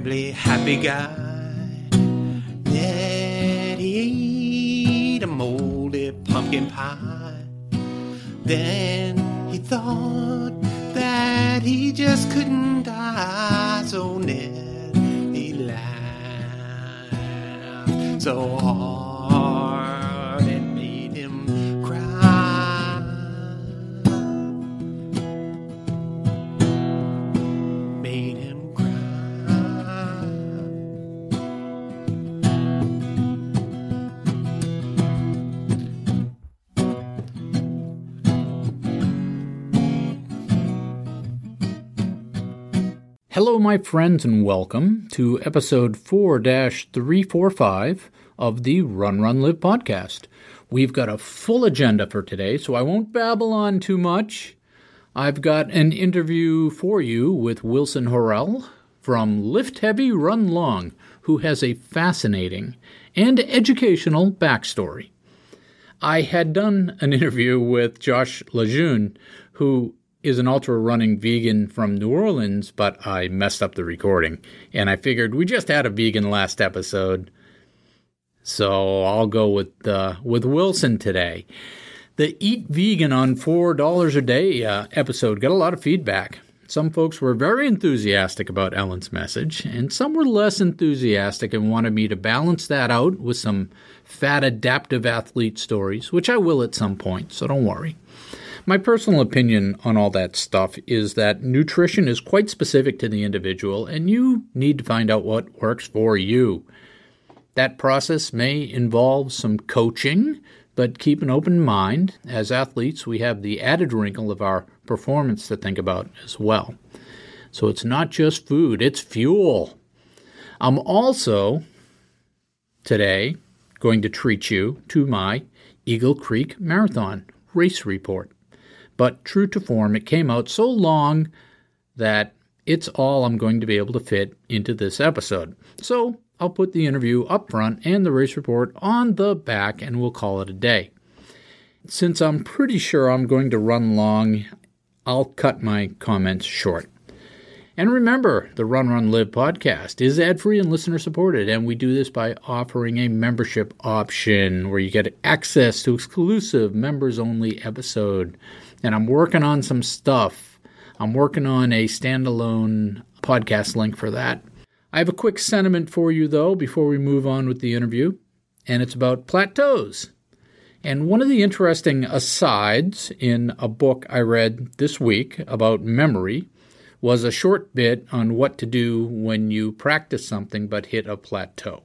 Terribly happy guy. He ate a moldy pumpkin pie. Then he thought that he just couldn't die. So Ned, he laughed so hard Hello, my friends, and welcome to episode 4 345 of the Run Run Live podcast. We've got a full agenda for today, so I won't babble on too much. I've got an interview for you with Wilson Horrell from Lift Heavy Run Long, who has a fascinating and educational backstory. I had done an interview with Josh LaJunie, who is an ultra running vegan from New Orleans, but I messed up the recording. And I figured we just had a vegan last episode. So I'll go with uh, with Wilson today. The Eat Vegan on $4 a day uh, episode got a lot of feedback. Some folks were very enthusiastic about Ellen's message, and some were less enthusiastic and wanted me to balance that out with some fat adaptive athlete stories, which I will at some point, so don't worry. My personal opinion on all that stuff is that nutrition is quite specific to the individual, and you need to find out what works for you. That process may involve some coaching, but keep an open mind. As athletes, we have the added wrinkle of our performance to think about as well. So it's not just food, it's fuel. I'm also today going to treat you to my Eagle Creek Marathon race report. But true to form, it came out so long that it's all I'm going to be able to fit into this episode. So I'll put the interview up front and the race report on the back, and we'll call it a day. Since I'm pretty sure I'm going to run long, I'll cut my comments short. And remember, the Run Run Live podcast is ad free and listener supported, and we do this by offering a membership option where you get access to exclusive members only episode. And I'm working on some stuff. I'm working on a standalone podcast link for that. I have a quick sentiment for you, though, before we move on with the interview, and it's about plateaus. And one of the interesting asides in a book I read this week about memory was a short bit on what to do when you practice something but hit a plateau.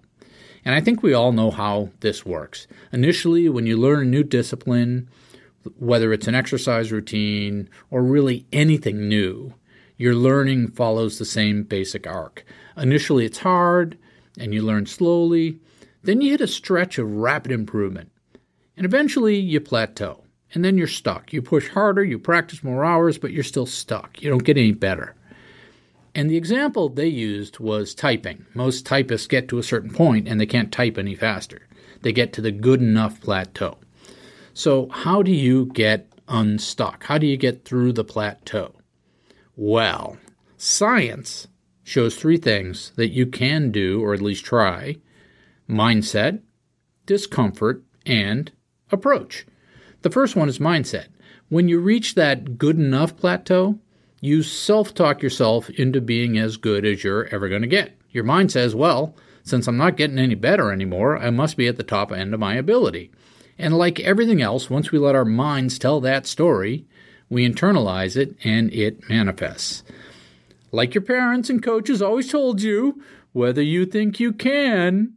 And I think we all know how this works. Initially, when you learn a new discipline, whether it's an exercise routine or really anything new, your learning follows the same basic arc. Initially, it's hard, and you learn slowly. Then you hit a stretch of rapid improvement. And eventually, you plateau. And then you're stuck. You push harder, you practice more hours, but you're still stuck. You don't get any better. And the example they used was typing. Most typists get to a certain point and they can't type any faster. They get to the good enough plateau. So, how do you get unstuck? How do you get through the plateau? Well, science shows three things that you can do, or at least try mindset, discomfort, and approach. The first one is mindset. When you reach that good enough plateau, you self talk yourself into being as good as you're ever going to get. Your mind says, well, since I'm not getting any better anymore, I must be at the top end of my ability. And like everything else, once we let our minds tell that story, we internalize it and it manifests. Like your parents and coaches always told you, whether you think you can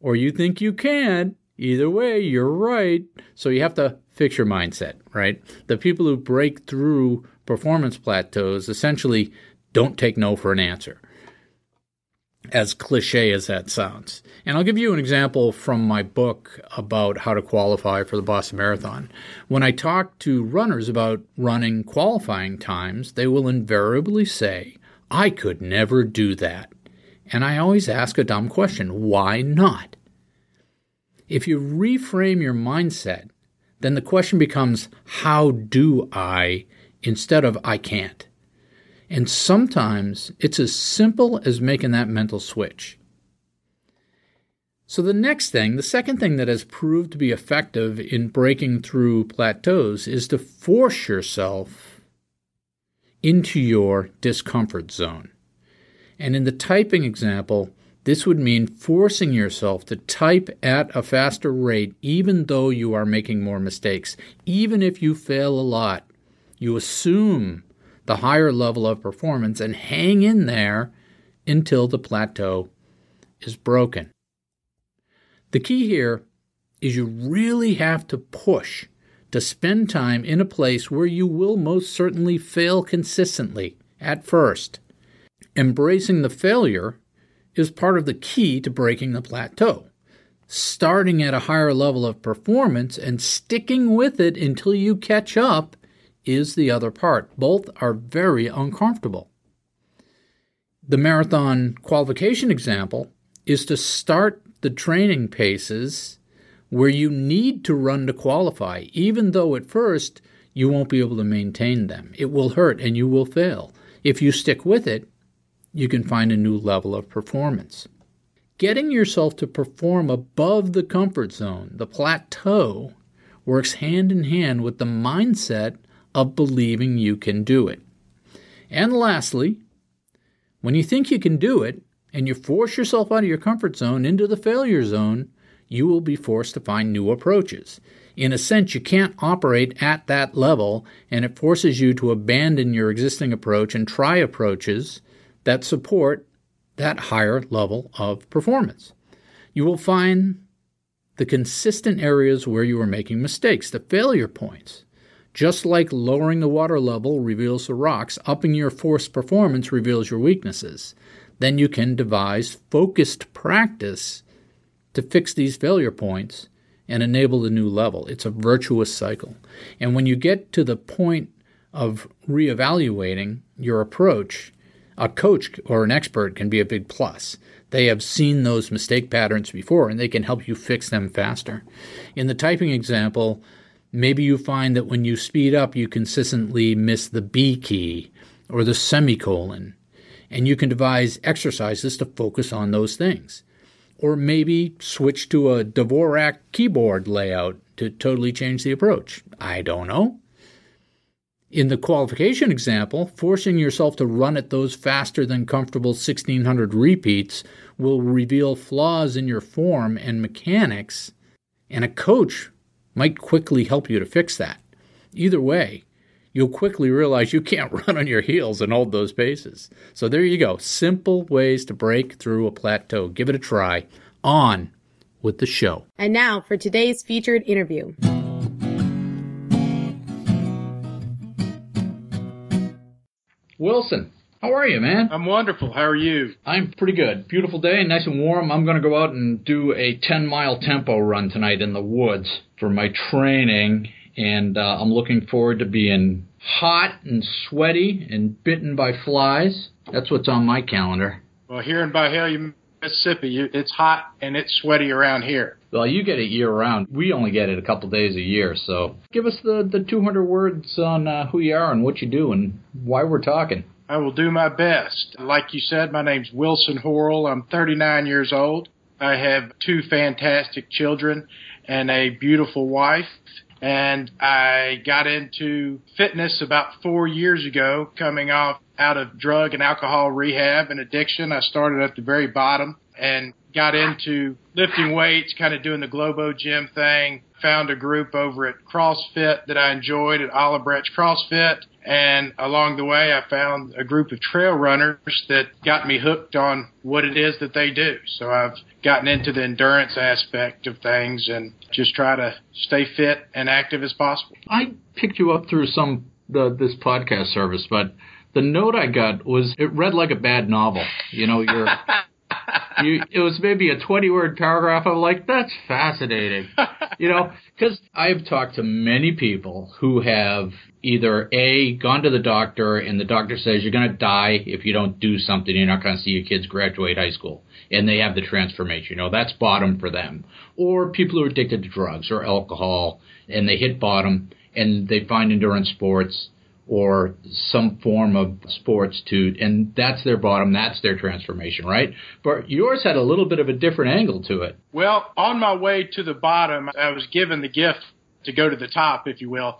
or you think you can't, either way, you're right. So you have to fix your mindset, right? The people who break through performance plateaus essentially don't take no for an answer, as cliche as that sounds. And I'll give you an example from my book about how to qualify for the Boston Marathon. When I talk to runners about running qualifying times, they will invariably say, I could never do that. And I always ask a dumb question why not? If you reframe your mindset, then the question becomes, How do I? instead of I can't. And sometimes it's as simple as making that mental switch. So, the next thing, the second thing that has proved to be effective in breaking through plateaus is to force yourself into your discomfort zone. And in the typing example, this would mean forcing yourself to type at a faster rate even though you are making more mistakes. Even if you fail a lot, you assume the higher level of performance and hang in there until the plateau is broken. The key here is you really have to push to spend time in a place where you will most certainly fail consistently at first. Embracing the failure is part of the key to breaking the plateau. Starting at a higher level of performance and sticking with it until you catch up is the other part. Both are very uncomfortable. The marathon qualification example is to start the training paces where you need to run to qualify, even though at first you won't be able to maintain them. It will hurt and you will fail. If you stick with it, you can find a new level of performance. Getting yourself to perform above the comfort zone, the plateau, works hand in hand with the mindset of believing you can do it. And lastly, when you think you can do it and you force yourself out of your comfort zone into the failure zone, you will be forced to find new approaches. In a sense, you can't operate at that level, and it forces you to abandon your existing approach and try approaches that support that higher level of performance. You will find the consistent areas where you are making mistakes, the failure points. Just like lowering the water level reveals the rocks, upping your force performance reveals your weaknesses. Then you can devise focused practice to fix these failure points and enable the new level. It's a virtuous cycle. And when you get to the point of reevaluating your approach, a coach or an expert can be a big plus. They have seen those mistake patterns before and they can help you fix them faster. In the typing example, maybe you find that when you speed up, you consistently miss the B key or the semicolon, and you can devise exercises to focus on those things. Or maybe switch to a Dvorak keyboard layout to totally change the approach. I don't know. In the qualification example, forcing yourself to run at those faster than comfortable 1600 repeats will reveal flaws in your form and mechanics, and a coach might quickly help you to fix that. Either way, you'll quickly realize you can't run on your heels and hold those paces. So there you go. Simple ways to break through a plateau. Give it a try. On with the show. And now for today's featured interview. Wilson, how are you, man? I'm wonderful. How are you? I'm pretty good. Beautiful day, nice and warm. I'm going to go out and do a 10 mile tempo run tonight in the woods for my training, and uh, I'm looking forward to being hot and sweaty and bitten by flies. That's what's on my calendar. Well, here in Byhalia, Mississippi, you- it's hot and it's sweaty around here. Well, you get it year round. We only get it a couple days a year. So give us the, the 200 words on uh, who you are and what you do and why we're talking. I will do my best. Like you said, my name's Wilson Horrell. I'm 39 years old. I have two fantastic children and a beautiful wife. And I got into fitness about four years ago, coming off out of drug and alcohol rehab and addiction. I started at the very bottom and got into lifting weights, kind of doing the Globo gym thing found a group over at CrossFit that I enjoyed at Olive Branch CrossFit. And along the way, I found a group of trail runners that got me hooked on what it is that they do. So I've gotten into the endurance aspect of things and just try to stay fit and active as possible. I picked you up through some the this podcast service, but the note I got was it read like a bad novel. You know, you're you, it was maybe a 20 word paragraph. I'm like, that's fascinating. You know, because I've talked to many people who have either A, gone to the doctor and the doctor says you're going to die if you don't do something, you're not going to see your kids graduate high school. And they have the transformation. You know, that's bottom for them. Or people who are addicted to drugs or alcohol and they hit bottom and they find endurance sports or some form of sports to, and that's their bottom, that's their transformation, right? But yours had a little bit of a different angle to it. Well, on my way to the bottom, I was given the gift to go to the top, if you will.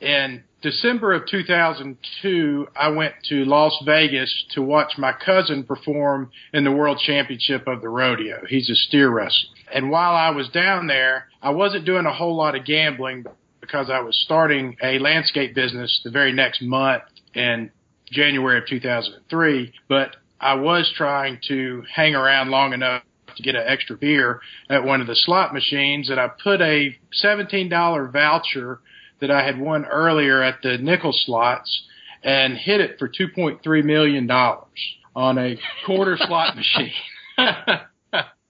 In December of 2002, I went to Las Vegas to watch my cousin perform in the World Championship of the Rodeo. He's a steer wrestler. And while I was down there, I wasn't doing a whole lot of gambling, because I was starting a landscape business the very next month in January of 2003, but I was trying to hang around long enough to get an extra beer at one of the slot machines and I put a $17 voucher that I had won earlier at the nickel slots and hit it for $2.3 million on a quarter slot machine.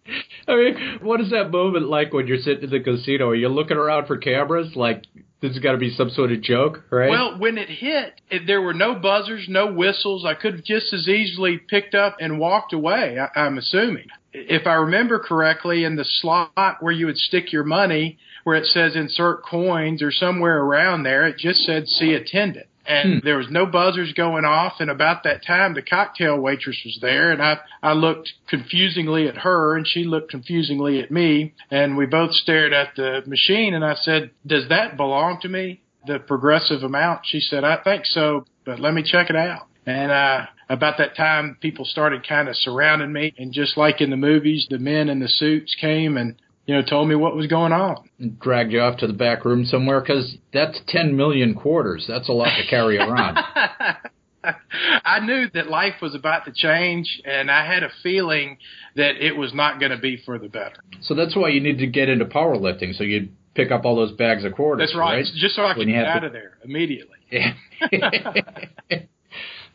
I mean, what is that moment like when you're sitting in the casino? Are you looking around for cameras? Like, this has got to be some sort of joke, right? Well, when it hit, it, there were no buzzers, no whistles. I could have just as easily picked up and walked away, I, I'm assuming. If I remember correctly, in the slot where you would stick your money, where it says insert coins or somewhere around there, it just said see attendant and hmm. there was no buzzers going off. And about that time, the cocktail waitress was there, and I I looked confusingly at her, and she looked confusingly at me, and we both stared at the machine, and I said, "Does that belong to me?" The progressive amount. She said, "I think so, but let me check it out." And uh, about that time, people started kind of surrounding me, and just like in the movies, the men in the suits came and you know, told me what was going on. Dragged you off to the back room somewhere because that's 10 million quarters. That's a lot to carry around. I knew that life was about to change, and I had a feeling that it was not going to be for the better. So that's why you need to get into powerlifting, so you'd pick up all those bags of quarters. That's right, right? just so I could get out to... of there immediately.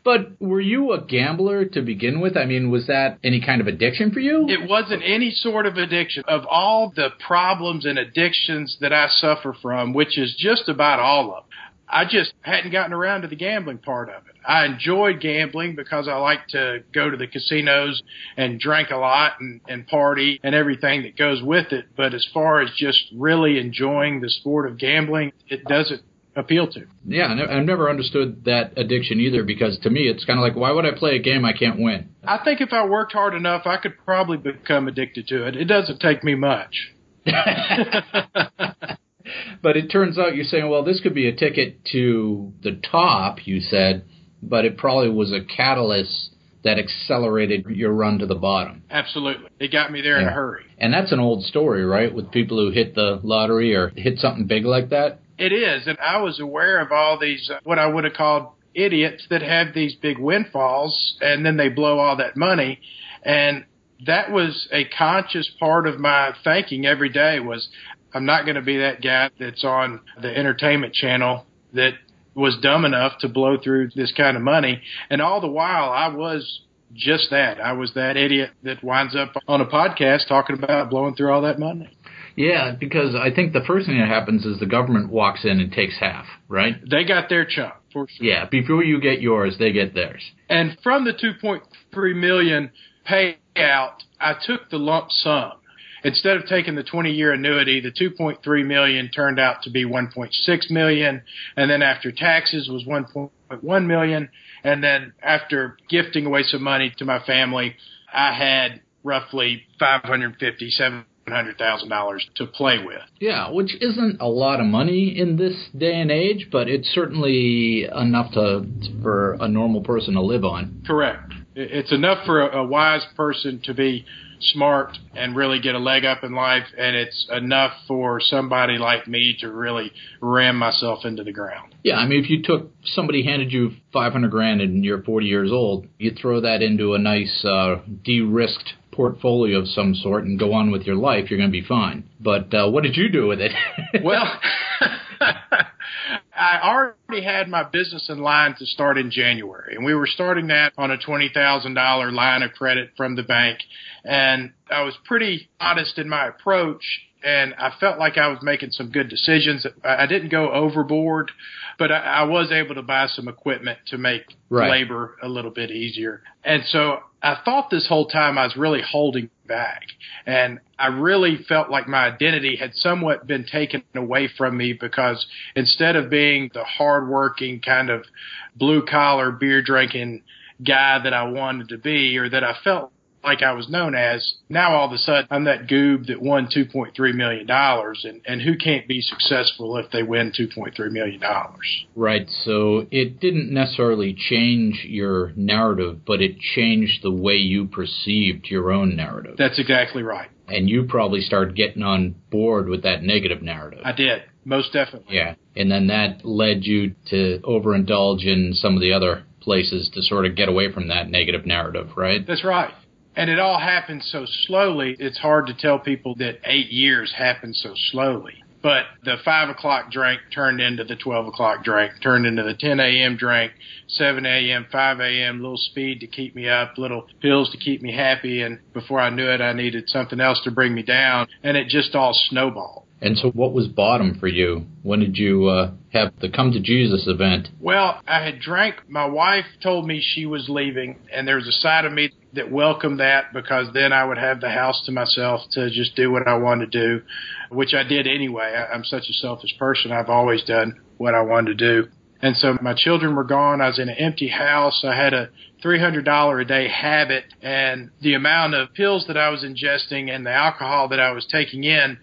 But were you a gambler to begin with? I mean, was that any kind of addiction for you? It wasn't any sort of addiction. Of all the problems and addictions that I suffer from, which is just about all of them, I just hadn't gotten around to the gambling part of it. I enjoyed gambling because I like to go to the casinos and drink a lot and, and party and everything that goes with it. But as far as just really enjoying the sport of gambling, it doesn't appeal to. Yeah, I've never understood that addiction either because to me it's kind of like why would I play a game I can't win? I think if I worked hard enough, I could probably become addicted to it. It doesn't take me much. but it turns out you're saying, well, this could be a ticket to the top, you said, but it probably was a catalyst that accelerated your run to the bottom. Absolutely. It got me there yeah. in a hurry. And that's an old story, right? With people who hit the lottery or hit something big like that. It is, and I was aware of all these uh, what I would have called idiots that have these big windfalls and then they blow all that money and that was a conscious part of my thinking every day was I'm not going to be that guy that's on the entertainment channel that was dumb enough to blow through this kind of money and all the while I was just that. I was that idiot that winds up on a podcast talking about blowing through all that money. Yeah, because I think the first thing that happens is the government walks in and takes half, right? They got their chunk for sure. Yeah, before you get yours, they get theirs. And from the 2.3 million payout, I took the lump sum. Instead of taking the 20 year annuity, the 2.3 million turned out to be 1.6 million, and then after taxes was 1.1 million, and then after gifting away some money to my family, I had roughly 550, hundred thousand dollars to play with. Yeah, which isn't a lot of money in this day and age, but it's certainly enough to for a normal person to live on. Correct. It's enough for a, a wise person to be smart and really get a leg up in life, and it's enough for somebody like me to really ram myself into the ground. Yeah, I mean, if you took somebody handed you 500 grand and you're 40 years old, you throw that into a nice uh, de-risked portfolio of some sort and go on with your life, you're going to be fine. But uh, what did you do with it? well, I already had my business in line to start in January, and we were starting that on a $20,000 line of credit from the bank. And I was pretty honest in my approach, and I felt like I was making some good decisions. I didn't go overboard, but I, I was able to buy some equipment to make right. labor a little bit easier. And so I thought this whole time I was really holding back. And I really felt like my identity had somewhat been taken away from me because instead of being the hardworking kind of blue collar beer drinking guy that I wanted to be or that I felt like I was known as. Now all of a sudden I'm that goob that won $2.3 million and, and who can't be successful if they win $2.3 million? Right. So it didn't necessarily change your narrative, but it changed the way you perceived your own narrative. That's exactly right. And you probably started getting on board with that negative narrative. I did. Most definitely. Yeah. And then that led you to overindulge in some of the other places to sort of get away from that negative narrative, right? That's right. And it all happened so slowly, it's hard to tell people that eight years happened so slowly. But the five o'clock drink turned into the 12 o'clock drink, turned into the 10 a.m. drink, 7 a.m., 5 a.m., little speed to keep me up, little pills to keep me happy. And before I knew it, I needed something else to bring me down. And it just all snowballed. And so, what was bottom for you? When did you uh, have the Come to Jesus event? Well, I had drank. My wife told me she was leaving, and there was a side of me that welcomed that because then I would have the house to myself to just do what I wanted to do, which I did anyway. I, I'm such a selfish person. I've always done what I wanted to do. And so my children were gone. I was in an empty house. I had a $300 a day habit and the amount of pills that I was ingesting and the alcohol that I was taking in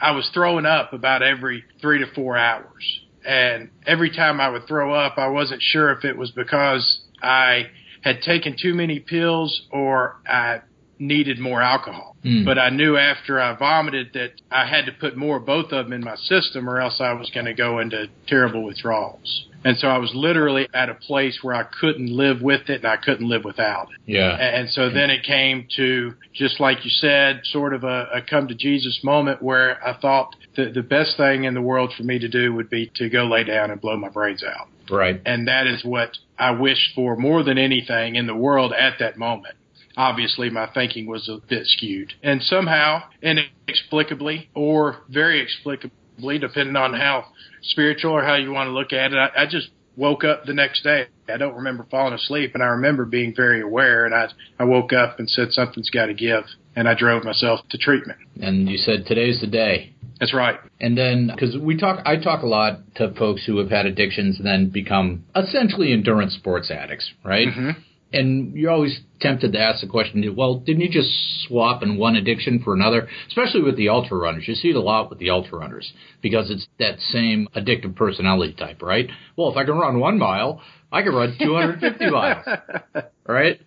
I was throwing up about every three to four hours. And every time I would throw up, I wasn't sure if it was because I had taken too many pills or I needed more alcohol. Mm. But I knew after I vomited that I had to put more of both of them in my system or else I was going to go into terrible withdrawals. And so I was literally at a place where I couldn't live with it and I couldn't live without it. Yeah. And so then it came to, just like you said, sort of a, a come to Jesus moment where I thought the, the best thing in the world for me to do would be to go lay down and blow my brains out. Right. And that is what I wished for more than anything in the world at that moment. Obviously, my thinking was a bit skewed. And somehow, inexplicably or very explicably, depending on how spiritual or how you want to look at it. I, I just woke up the next day. I don't remember falling asleep, and I remember being very aware. And I I woke up and said something's got to give, and I drove myself to treatment. And you said today's the day. That's right. And then, because we talk, I talk a lot to folks who have had addictions and then become essentially endurance sports addicts, right? Mm-hmm and you're always tempted to ask the question, well, didn't you just swap in one addiction for another? Especially with the ultra runners. You see it a lot with the ultra runners because it's that same addictive personality type, right? Well, if I can run one mile, I can run 250 miles, right?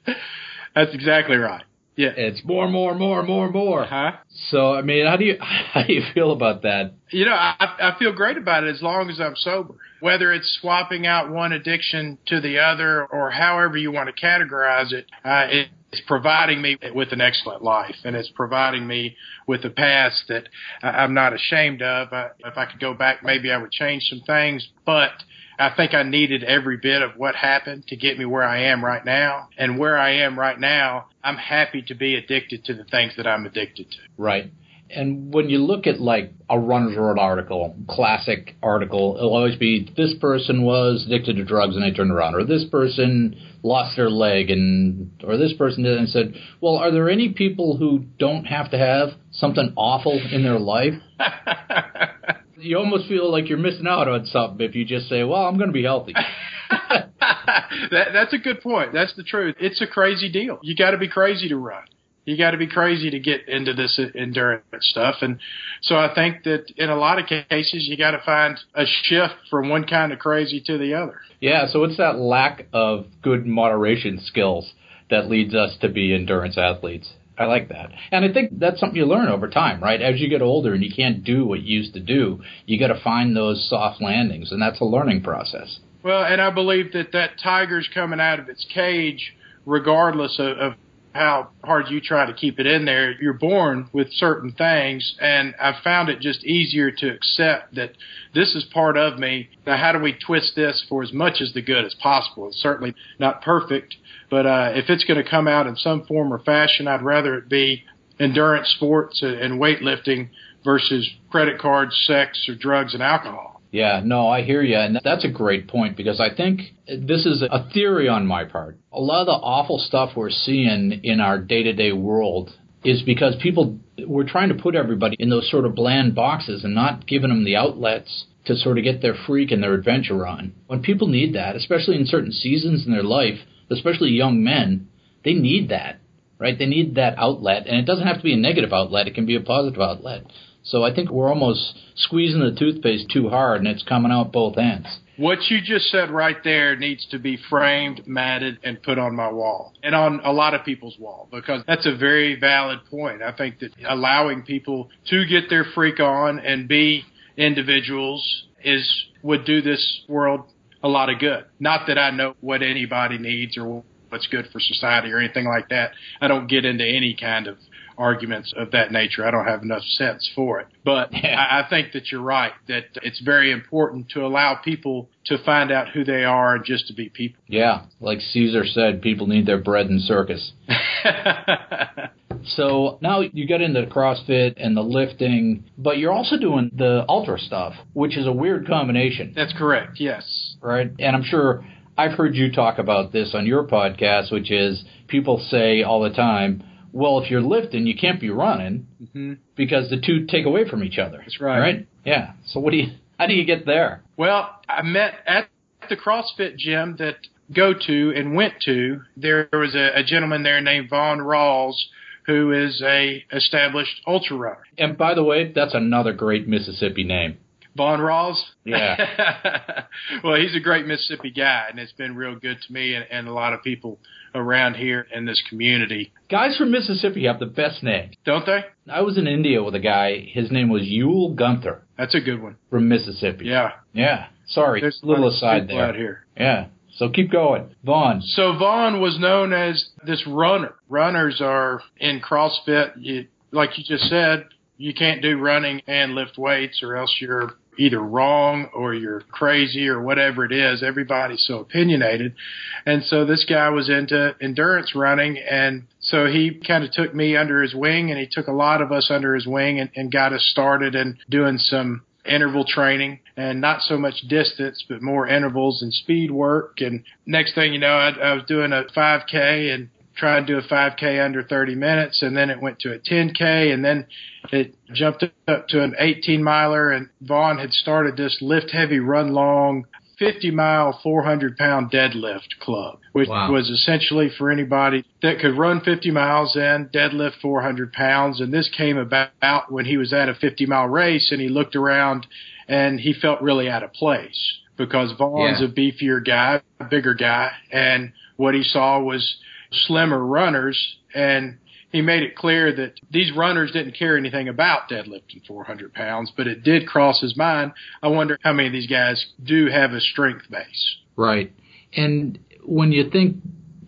That's exactly right. Yeah, it's more, more, more, more, more. Huh? So, I mean, how do you how do you feel about that? You know, I I feel great about it as long as I'm sober. Whether it's swapping out one addiction to the other, or however you want to categorize it, uh, it's providing me with an excellent life, and it's providing me with a past that I'm not ashamed of. I, if I could go back, maybe I would change some things, but I think I needed every bit of what happened to get me where I am right now. And where I am right now, I'm happy to be addicted to the things that I'm addicted to. Right. And when you look at like a Runner's World article, classic article, it'll always be this person was addicted to drugs and they turned around, or this person lost their leg, and or this person did and said, well, are there any people who don't have to have something awful in their life? you almost feel like you're missing out on something if you just say, "Well, I'm going to be healthy." that, that's a good point. That's the truth. It's a crazy deal. You got to be crazy to run. You got to be crazy to get into this endurance stuff. And so I think that in a lot of cases, you got to find a shift from one kind of crazy to the other. Yeah. So it's that lack of good moderation skills that leads us to be endurance athletes. I like that. And I think that's something you learn over time, right? As you get older and you can't do what you used to do, you got to find those soft landings, and that's a learning process. Well, and I believe that that tiger's coming out of its cage, regardless of, of how hard you try to keep it in there. You're born with certain things, and I've found it just easier to accept that this is part of me. Now, how do we twist this for as much as the good as possible? It's certainly not perfect, but uh, if it's going to come out in some form or fashion, I'd rather it be endurance sports and weightlifting versus credit cards, sex, or drugs and alcohol. Yeah, no, I hear you. And that's a great point because I think this is a theory on my part. A lot of the awful stuff we're seeing in our day to day world is because people, we're trying to put everybody in those sort of bland boxes and not giving them the outlets to sort of get their freak and their adventure on. When people need that, especially in certain seasons in their life, especially young men, they need that, right? They need that outlet. And it doesn't have to be a negative outlet, it can be a positive outlet. So I think we're almost squeezing the toothpaste too hard and it's coming out both ends. What you just said right there needs to be framed, matted, and put on my wall and on a lot of people's wall because that's a very valid point. I think that allowing people to get their freak on and be individuals is would do this world a lot of good. Not that I know what anybody needs or what's good for society or anything like that. I don't get into any kind of arguments of that nature. I don't have enough sense for it. But I, I think that you're right, that it's very important to allow people to find out who they are and just to be people. Yeah, like Caesar said, people need their bread and circus. so now you get into CrossFit and the lifting, but you're also doing the ultra stuff, which is a weird combination. That's correct, yes. Right? And I'm sure I've heard you talk about this on your podcast, which is people say all the time, well, if you're lifting, you can't be running mm-hmm. because the two take away from each other. That's right. Right? Yeah. So what do you? How do you get there? Well, I met at the CrossFit gym that go to and went to. There was a, a gentleman there named Vaughn Rawls who is a established ultra runner. And by the way, that's another great Mississippi name. Vaughn Rawls? Yeah. well, he's a great Mississippi guy, and it's been real good to me and, and a lot of people around here in this community. Guys from Mississippi have the best names. Don't they? I was in India with a guy. His name was Yule Gunther. That's a good one. From Mississippi. Yeah. Yeah. Sorry. There's a little aside there. Out here. Yeah. So keep going. Vaughn. So Vaughn was known as this runner. Runners are in CrossFit, you, like you just said, you can't do running and lift weights or else you're either wrong or you're crazy or whatever it is. Everybody's so opinionated. And so this guy was into endurance running and so he kind of took me under his wing and he took a lot of us under his wing and, and got us started in doing some interval training and not so much distance, but more intervals and speed work. And next thing you know, I, I was doing a 5K and trying to do a 5K under 30 minutes, and then it went to a 10K, and then it jumped up to an 18 miler. And Vaughn had started this lift heavy, run long, 50 mile, 400 pound deadlift club, which wow. was essentially for anybody that could run 50 miles and deadlift 400 pounds. And this came about when he was at a 50 mile race and he looked around and he felt really out of place because Vaughn's yeah. a beefier guy, a bigger guy, and what he saw was slimmer runners and he made it clear that these runners didn't care anything about deadlifting 400 pounds, but it did cross his mind. I wonder how many of these guys do have a strength base. Right. And when you think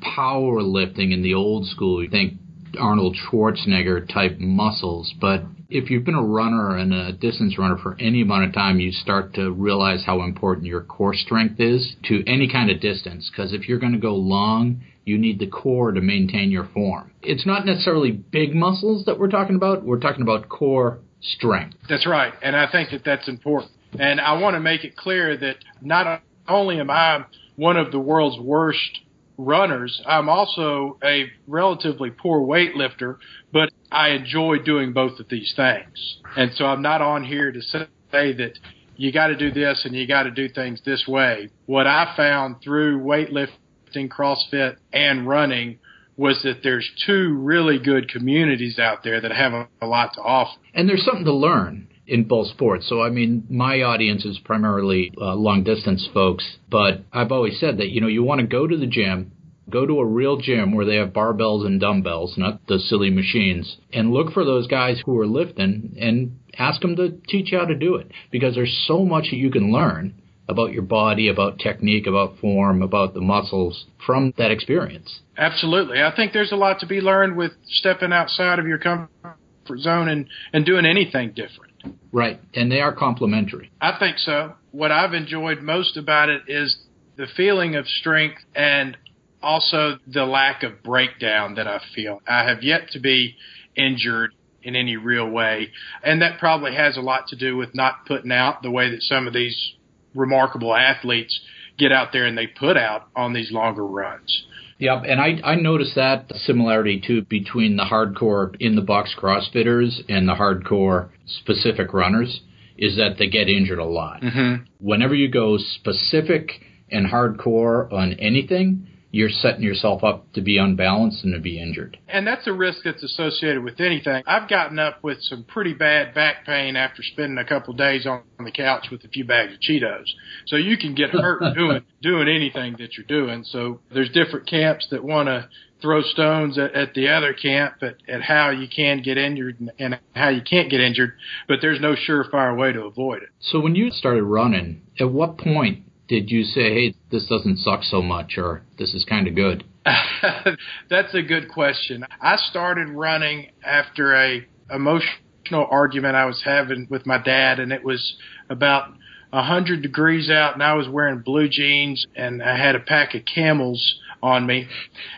powerlifting in the old school, you think Arnold Schwarzenegger type muscles, but if you've been a runner and a distance runner for any amount of time, you start to realize how important your core strength is to any kind of distance. Because if you're going to go long, you need the core to maintain your form. It's not necessarily big muscles that we're talking about. We're talking about core strength. That's right. And I think that that's important. And I want to make it clear that not only am I one of the world's worst runners, I'm also a relatively poor weightlifter, but I enjoy doing both of these things. And so I'm not on here to say that you got to do this and you got to do things this way. What I found through weightlifting lifting, CrossFit, and running was that there's two really good communities out there that have a, a lot to offer. And there's something to learn in both sports. So, I mean, my audience is primarily uh, long distance folks, but I've always said that, you know, you want to go to the gym Go to a real gym where they have barbells and dumbbells, not the silly machines, and look for those guys who are lifting and ask them to teach you how to do it because there's so much that you can learn about your body, about technique, about form, about the muscles from that experience. Absolutely. I think there's a lot to be learned with stepping outside of your comfort zone and, and doing anything different. Right. And they are complementary. I think so. What I've enjoyed most about it is the feeling of strength and also the lack of breakdown that I feel. I have yet to be injured in any real way. And that probably has a lot to do with not putting out the way that some of these remarkable athletes get out there and they put out on these longer runs. Yep, and I I noticed that similarity too between the hardcore in the box CrossFitters and the hardcore specific runners is that they get injured a lot. Mm-hmm. Whenever you go specific and hardcore on anything, you're setting yourself up to be unbalanced and to be injured. And that's a risk that's associated with anything. I've gotten up with some pretty bad back pain after spending a couple of days on the couch with a few bags of Cheetos. So you can get hurt doing doing anything that you're doing. So there's different camps that want to throw stones at, at the other camp at, at how you can get injured and, and how you can't get injured, but there's no surefire way to avoid it. So when you started running, at what point did you say, hey, this doesn't suck so much or this is kind of good? That's a good question. I started running after a emotional argument I was having with my dad, and it was about a hundred degrees out, and I was wearing blue jeans, and I had a pack of camels on me,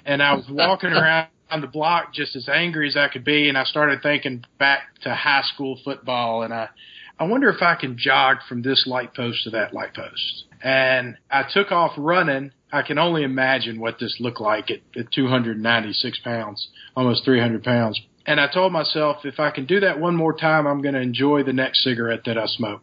and I was walking around on the block just as angry as I could be, and I started thinking back to high school football, and I I wonder if I can jog from this light post to that light post. And I took off running. I can only imagine what this looked like at, at 296 pounds, almost 300 pounds. And I told myself, if I can do that one more time, I'm going to enjoy the next cigarette that I smoke.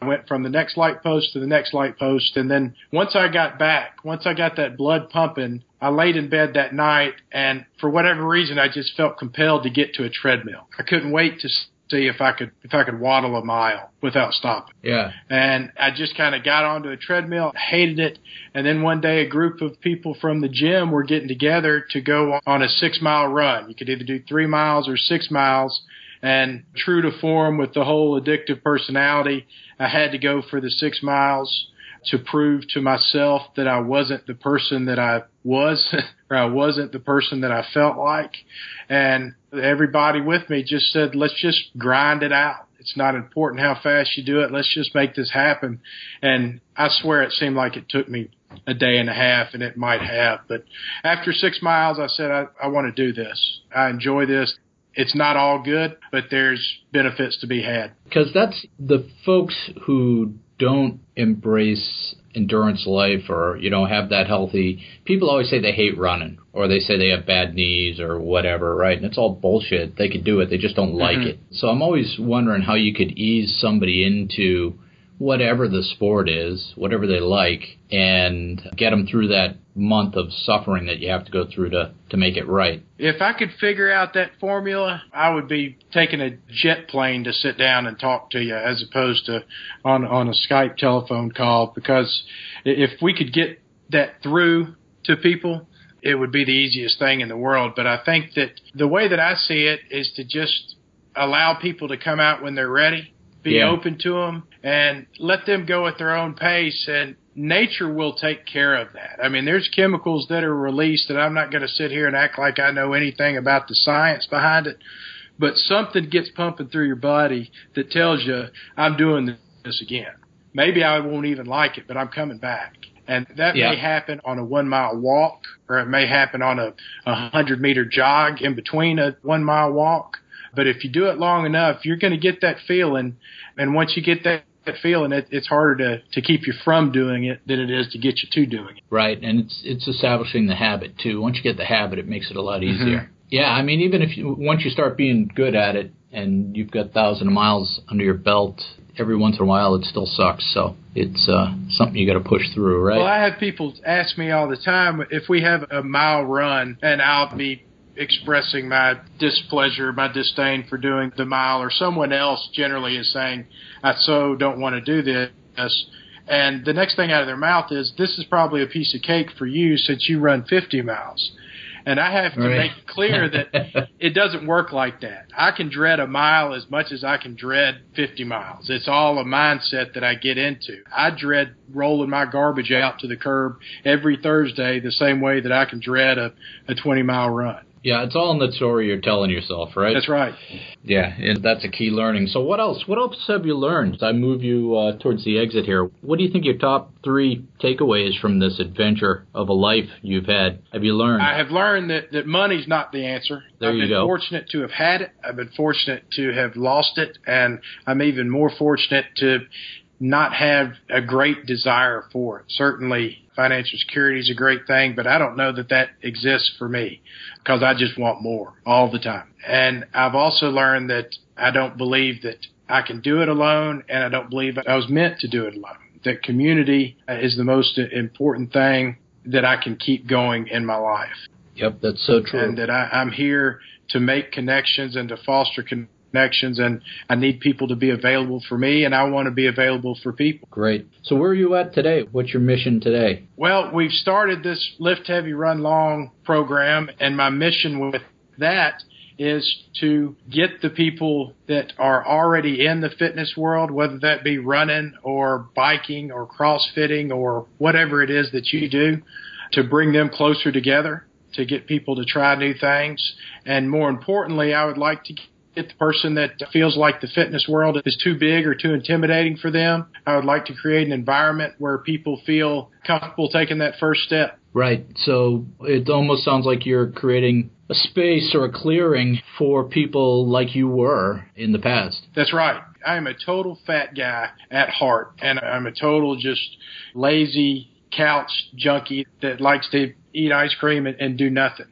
I went from the next light post to the next light post. And then once I got back, once I got that blood pumping, I laid in bed that night. And for whatever reason, I just felt compelled to get to a treadmill. I couldn't wait to see if I could if I could waddle a mile without stopping. Yeah. And I just kind of got onto a treadmill, hated it, and then one day a group of people from the gym were getting together to go on a 6-mile run. You could either do 3 miles or 6 miles. And true to form with the whole addictive personality, I had to go for the 6 miles to prove to myself that I wasn't the person that I was, or I wasn't the person that I felt like. And everybody with me just said, let's just grind it out. It's not important how fast you do it. Let's just make this happen. And I swear it seemed like it took me a day and a half and it might have, but after six miles, I said, I, I want to do this. I enjoy this. It's not all good, but there's benefits to be had. Because that's the folks who don't embrace endurance life or you know have that healthy people always say they hate running or they say they have bad knees or whatever right? And it's all bullshit. They could do it. They just don't like Mhm. it. So i'm always wondering how you could ease somebody into whatever the sport is whatever they like and get them through that month of suffering that you have to go through to to make it right If I could figure out that formula, I would be taking a jet plane to sit down and talk to you as opposed to on on a Skype telephone call because if we could get that through to people, it would be the easiest thing in the world. But I think that the way that I see it is to just allow people to come out when they're ready, be Yeah. open to them, and let them go at their own pace. And nature will take care of that. I mean, there's chemicals that are released, and I'm not going to sit here and act like I know anything about the science behind it. But something gets pumping through your body that tells you, I'm doing this again. Maybe I won't even like it, but I'm coming back. And that Yeah. may happen on a one mile walk, or it may happen on a, a hundred meter jog in between a one mile walk. But if you do it long enough, you're going to get that feeling. And once you get that, that feeling, it, it's harder to, to keep you from doing it than it is to get you to doing it. Right, and it's it's establishing the habit too. Once you get the habit, it makes it a lot Mm-hmm. easier. Yeah, I mean, even if you once you start being good at it and you've got thousands of miles under your belt, every once in a while it still sucks. So it's uh, something you got to push through, right? Well, I have people ask me all the time if we have a mile run and I'll be expressing my displeasure, my disdain for doing the mile, or someone else generally is saying, I so don't want to do this. And the next thing out of their mouth is, "This is probably a piece of cake for you since you run 50 miles." And I have to Right. make it clear that it doesn't work like that. I can dread a mile as much as I can dread 50 miles. It's all a mindset that I get into. I dread rolling my garbage out to the curb every Thursday the same way that I can dread a, a 20 mile run. Yeah, it's all in the story you're telling yourself, right? That's right. Yeah, and that's a key learning. So what else? What else have you learned? I move you uh, towards the exit here. What do you think your top three takeaways from this adventure of a life you've had have you learned? I have learned that, that money's not the answer. There I've you been go. fortunate to have had it. I've been fortunate to have lost it, and I'm even more fortunate to not have a great desire for it. Certainly, financial security is a great thing, but I don't know that that exists for me because I just want more all the time. And I've also learned that I don't believe that I can do it alone, and I don't believe I was meant to do it alone. That community is the most important thing that I can keep going in my life yep, that's so true. and that I, I'm here to make connections and to foster connections, and I need people to be available for me, and I want to be available for people. Great. So where are you at today? What's your mission today? Well, we've started this Lift Heavy Run Long program, and my mission with that is to get the people that are already in the fitness world, whether that be running or biking or crossfitting or whatever it is that you do, to bring them closer together, to get people to try new things. And more importantly, I would like to get the person that feels like the fitness world is too big or too intimidating for them. I would like to create an environment where people feel comfortable taking that first step. Right. So it almost sounds like you're creating a space or a clearing for people like you were in the past. That's right. I am a total fat guy at heart, and I'm a total just lazy couch junkie that likes to eat ice cream and, and do nothing.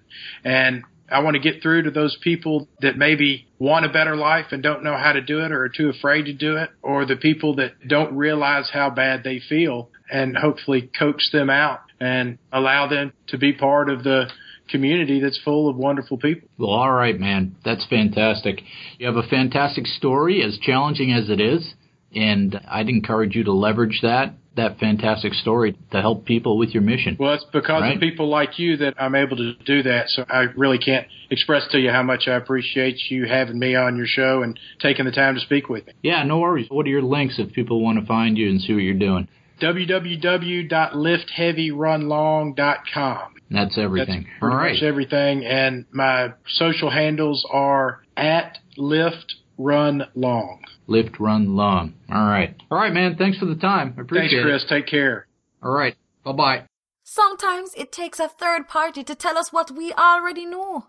And I want to get through to those people that maybe want a better life and don't know how to do it or are too afraid to do it, or the people that don't realize how bad they feel and hopefully coach them out and allow them to be part of the community that's full of wonderful people. Well, all right, man. That's fantastic. You have a fantastic story, as challenging as it is, and I'd encourage you to leverage that that fantastic story to help people with your mission. Well, it's because Right. of people like you that I'm able to do that. So I really can't express to you how much I appreciate you having me on your show and taking the time to speak with me. Yeah, no worries. What are your links if people want to find you and see what you're doing? www.liftheavyrunlong.com. That's everything. That's all right. everything. And my social handles are at Lift Run Long. Lift, run, long. All right. All right, man. Thanks for the time. I appreciate it. Thanks, Chris. Take care. All right. Bye bye. Sometimes it takes a third party to tell us what we already know.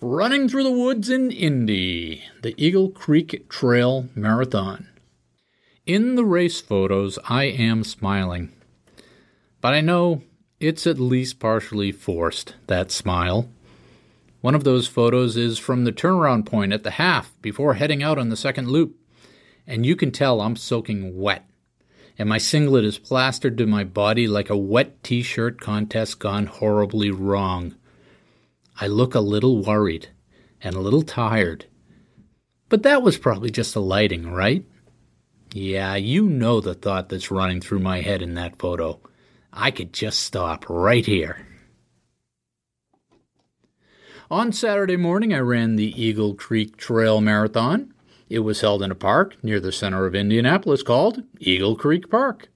Running through the woods in Indy, the Eagle Creek Trail Marathon. In the race photos, I am smiling. But I know it's at least partially forced, that smile. One of those photos is from the turnaround point at the half before heading out on the second loop. And you can tell I'm soaking wet. And my singlet is plastered to my body like a wet t shirt contest gone horribly wrong. I look a little worried and a little tired. But that was probably just the lighting, right? Yeah, you know the thought that's running through my head in that photo. I could just stop right here. On Saturday morning, I ran the Eagle Creek Trail Marathon. It was held in a park near the center of Indianapolis called Eagle Creek Park.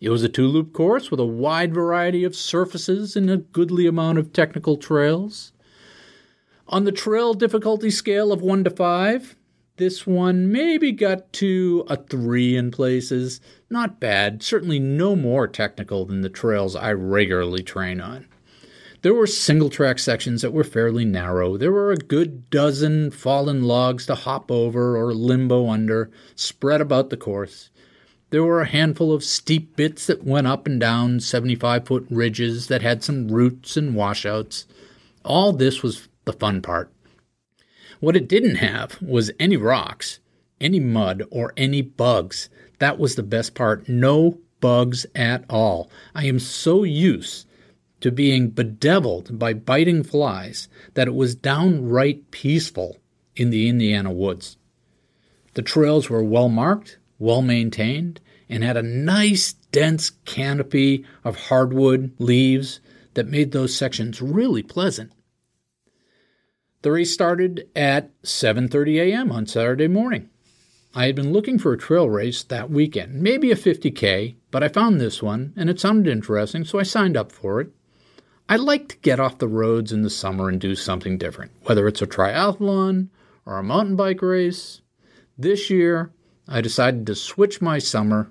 It was a two loop course with a wide variety of surfaces and a goodly amount of technical trails. On the trail difficulty scale of 1 to 5, this one maybe got to a 3 in places. Not bad, certainly no more technical than the trails I regularly train on. There were single track sections that were fairly narrow. There were a good dozen fallen logs to hop over or limbo under, spread about the course. There were a handful of steep bits that went up and down 75 foot ridges that had some roots and washouts. All this was the fun part. What it didn't have was any rocks, any mud, or any bugs. That was the best part. No bugs at all. I am so used to being bedeviled by biting flies that it was downright peaceful in the Indiana woods. The trails were well marked, well maintained, and had a nice dense canopy of hardwood leaves that made those sections really pleasant. The race started at 7:30 a.m. on Saturday morning. I had been looking for a trail race that weekend, maybe a 50k, but I found this one and it sounded interesting, so I signed up for it. I like to get off the roads in the summer and do something different, whether it's a triathlon or a mountain bike race. This year, I decided to switch my summer,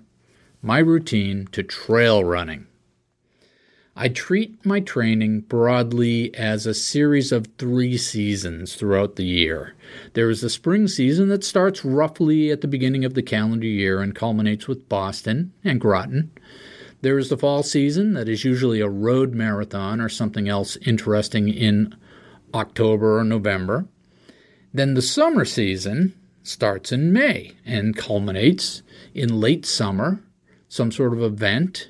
my routine, to trail running. I treat my training broadly as a series of three seasons throughout the year. There is the spring season that starts roughly at the beginning of the calendar year and culminates with Boston and Groton. There is the fall season that is usually a road marathon or something else interesting in October or November. Then the summer season starts in May and culminates in late summer, some sort of event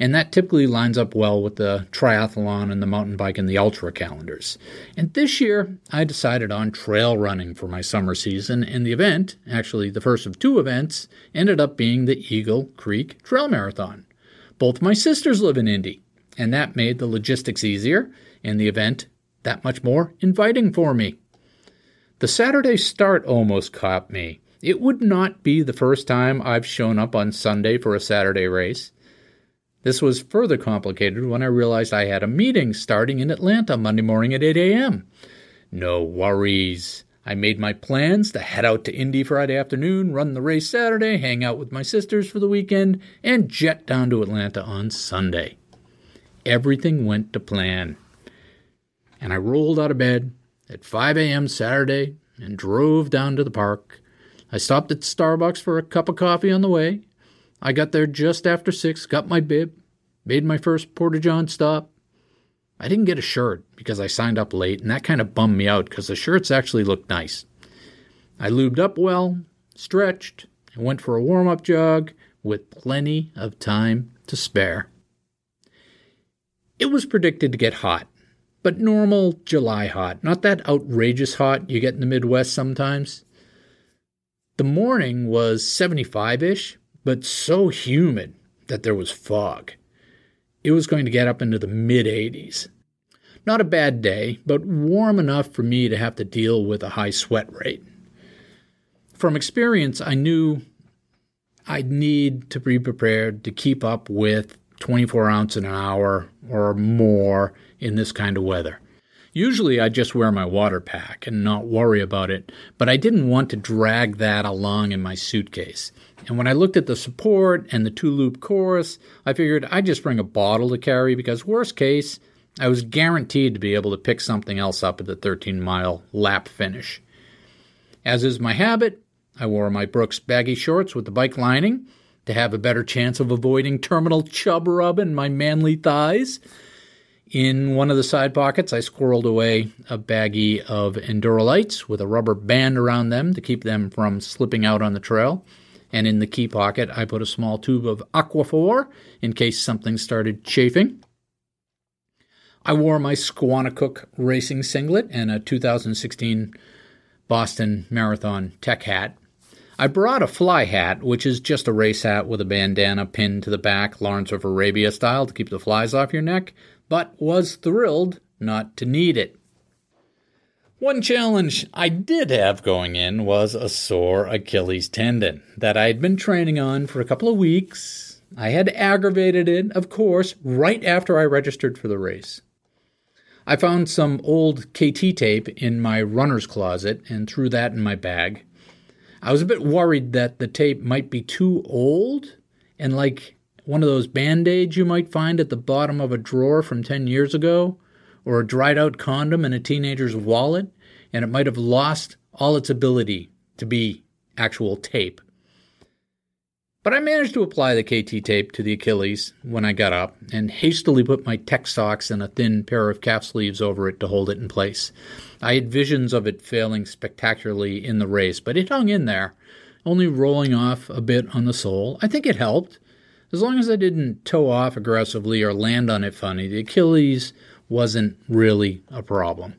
and that typically lines up well with the triathlon and the mountain bike and the ultra calendars. And this year, I decided on trail running for my summer season, and the event, actually the first of two events, ended up being the Eagle Creek Trail Marathon. Both my sisters live in Indy, and that made the logistics easier and the event that much more inviting for me. The Saturday start almost caught me. It would not be the first time I've shown up on Sunday for a Saturday race. This was further complicated when I realized I had a meeting starting in Atlanta Monday morning at 8 a.m. No worries. I made my plans to head out to Indy Friday afternoon, run the race Saturday, hang out with my sisters for the weekend, and jet down to Atlanta on Sunday. Everything went to plan. And I rolled out of bed at 5 a.m. Saturday and drove down to the park. I stopped at Starbucks for a cup of coffee on the way, I got there just after six, got my bib, made my first Porta John stop. I didn't get a shirt because I signed up late, and that kind of bummed me out because the shirts actually looked nice. I lubed up well, stretched, and went for a warm up jog with plenty of time to spare. It was predicted to get hot, but normal July hot, not that outrageous hot you get in the Midwest sometimes. The morning was 75 ish, but so humid that there was fog. It was going to get up into the mid 80s. Not a bad day, but warm enough for me to have to deal with a high sweat rate. From experience, I knew I'd need to be prepared to keep up with 24 ounce in an hour or more in this kind of weather. Usually I just wear my water pack and not worry about it, but I didn't want to drag that along in my suitcase. And when I looked at the support and the two loop chorus, I figured I'd just bring a bottle to carry because, worst case, I was guaranteed to be able to pick something else up at the 13 mile lap finish. As is my habit, I wore my Brooks baggy shorts with the bike lining to have a better chance of avoiding terminal chub rub in my manly thighs. In one of the side pockets, I squirreled away a baggie of Endurolytes with a rubber band around them to keep them from slipping out on the trail. And in the key pocket, I put a small tube of Aquaphor in case something started chafing. I wore my Squannacook racing singlet and a 2016 Boston Marathon tech hat. I brought a fly hat, which is just a race hat with a bandana pinned to the back, Lawrence of Arabia style, to keep the flies off your neck but was thrilled not to need it. One challenge I did have going in was a sore Achilles tendon that I had been training on for a couple of weeks. I had aggravated it, of course, right after I registered for the race. I found some old KT tape in my runner's closet and threw that in my bag. I was a bit worried that the tape might be too old and like one of those band aids you might find at the bottom of a drawer from 10 years ago, or a dried out condom in a teenager's wallet, and it might have lost all its ability to be actual tape. But I managed to apply the KT tape to the Achilles when I got up and hastily put my tech socks and a thin pair of calf sleeves over it to hold it in place. I had visions of it failing spectacularly in the race, but it hung in there, only rolling off a bit on the sole. I think it helped. As long as I didn't toe off aggressively or land on it funny, the Achilles wasn't really a problem.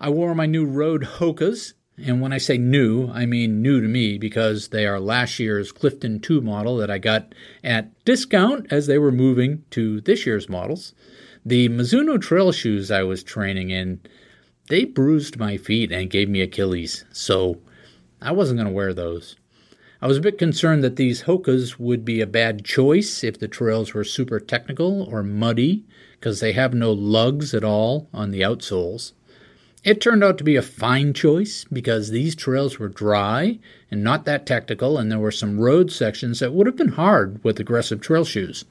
I wore my new Road Hokas And when I say new, I mean new to me because they are last year's Clifton 2 model that I got at discount as they were moving to this year's models. The Mizuno trail shoes I was training in, they bruised my feet and gave me Achilles, so I wasn't going to wear those. I was a bit concerned that these Hokas would be a bad choice if the trails were super technical or muddy, because they have no lugs at all on the outsoles. It turned out to be a fine choice because these trails were dry and not that technical, and there were some road sections that would have been hard with aggressive trail shoes.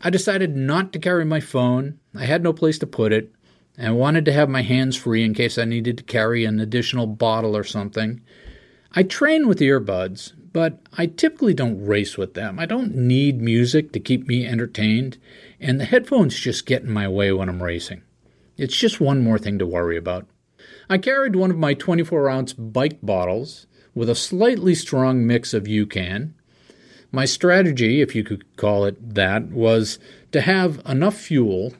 I decided not to carry my phone. I had no place to put it. and wanted to have my hands free in case I needed to carry an additional bottle or something. I train with earbuds, but I typically don't race with them. I don't need music to keep me entertained, and the headphones just get in my way when I'm racing. It's just one more thing to worry about. I carried one of my 24 ounce bike bottles with a slightly strong mix of UCAN. My strategy, if you could call it that, was to have enough fuel,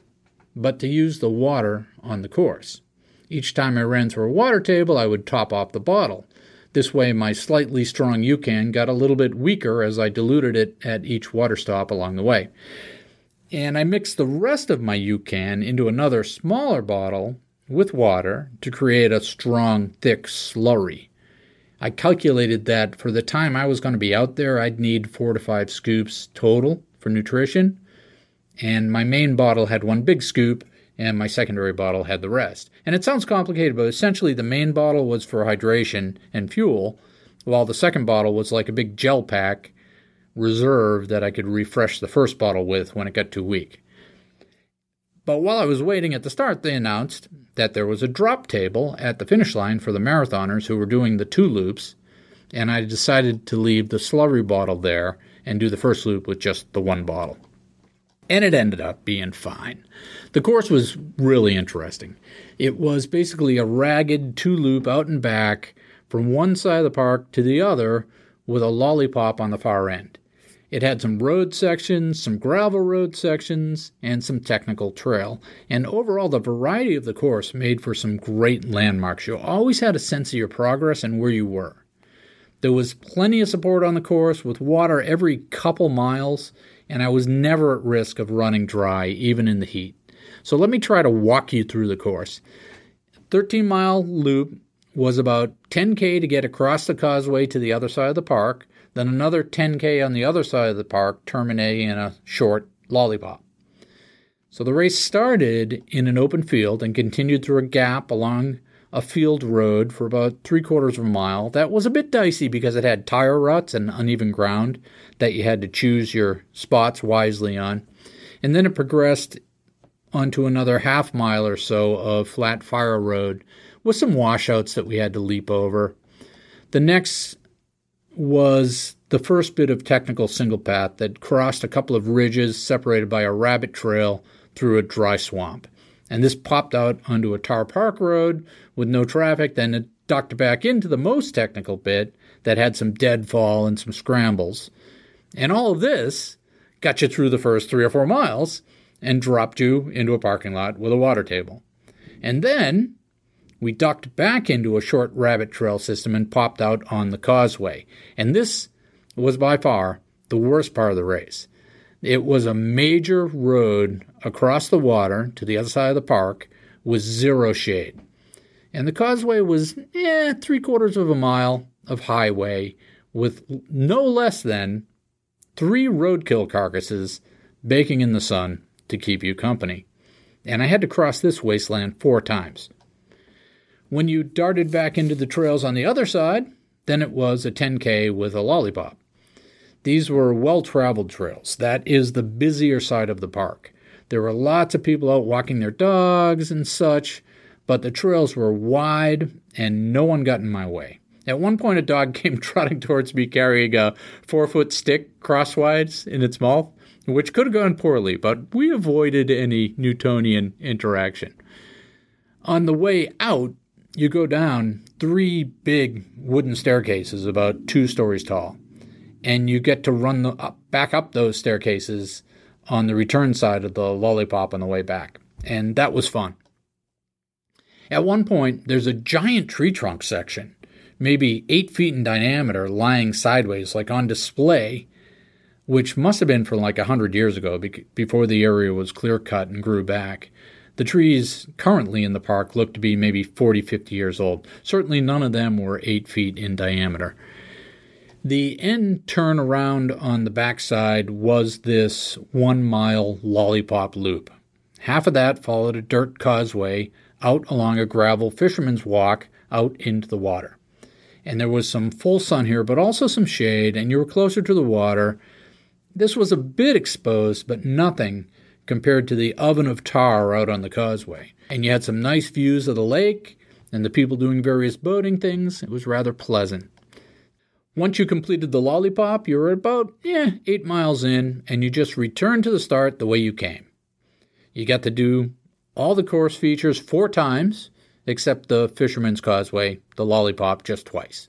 but to use the water on the course. Each time I ran through a water table, I would top off the bottle. This way, my slightly strong UCAN got a little bit weaker as I diluted it at each water stop along the way. And I mixed the rest of my UCAN into another smaller bottle with water to create a strong, thick slurry. I calculated that for the time I was going to be out there, I'd need four to five scoops total for nutrition. And my main bottle had one big scoop, and my secondary bottle had the rest. And it sounds complicated, but essentially the main bottle was for hydration and fuel, while the second bottle was like a big gel pack reserve that I could refresh the first bottle with when it got too weak. But while I was waiting at the start, they announced that there was a drop table at the finish line for the marathoners who were doing the two loops, and I decided to leave the slurry bottle there and do the first loop with just the one bottle. And it ended up being fine. The course was really interesting. It was basically a ragged two loop out and back from one side of the park to the other with a lollipop on the far end. It had some road sections, some gravel road sections, and some technical trail. And overall, the variety of the course made for some great landmarks. You always had a sense of your progress and where you were. There was plenty of support on the course with water every couple miles, and I was never at risk of running dry, even in the heat. So let me try to walk you through the course. 13 mile loop was about 10k to get across the causeway to the other side of the park then another 10K on the other side of the park, terminating in a short lollipop. So the race started in an open field and continued through a gap along a field road for about three quarters of a mile. That was a bit dicey because it had tire ruts and uneven ground that you had to choose your spots wisely on. And then it progressed onto another half mile or so of flat fire road with some washouts that we had to leap over. The next was the first bit of technical single path that crossed a couple of ridges separated by a rabbit trail through a dry swamp. And this popped out onto a tar park road with no traffic, then it ducked back into the most technical bit that had some deadfall and some scrambles. And all of this got you through the first three or four miles and dropped you into a parking lot with a water table. And then we ducked back into a short rabbit trail system and popped out on the causeway. And this was by far the worst part of the race. It was a major road across the water to the other side of the park with zero shade. And the causeway was eh, three quarters of a mile of highway with no less than three roadkill carcasses baking in the sun to keep you company. And I had to cross this wasteland four times. When you darted back into the trails on the other side, then it was a 10K with a lollipop. These were well traveled trails. That is the busier side of the park. There were lots of people out walking their dogs and such, but the trails were wide and no one got in my way. At one point, a dog came trotting towards me carrying a four foot stick crosswise in its mouth, which could have gone poorly, but we avoided any Newtonian interaction. On the way out, you go down three big wooden staircases about two stories tall, and you get to run the, up, back up those staircases on the return side of the lollipop on the way back. And that was fun. At one point, there's a giant tree trunk section, maybe eight feet in diameter, lying sideways, like on display, which must have been from like a hundred years ago, before the area was clear cut and grew back. The trees currently in the park look to be maybe 40, 50 years old. Certainly none of them were eight feet in diameter. The end turnaround on the backside was this one mile lollipop loop. Half of that followed a dirt causeway out along a gravel fisherman's walk out into the water. And there was some full sun here, but also some shade, and you were closer to the water. This was a bit exposed, but nothing compared to the oven of tar out on the causeway. And you had some nice views of the lake and the people doing various boating things. It was rather pleasant. Once you completed the lollipop, you were about, yeah, eight miles in, and you just returned to the start the way you came. You got to do all the course features four times, except the Fisherman's Causeway, the lollipop, just twice.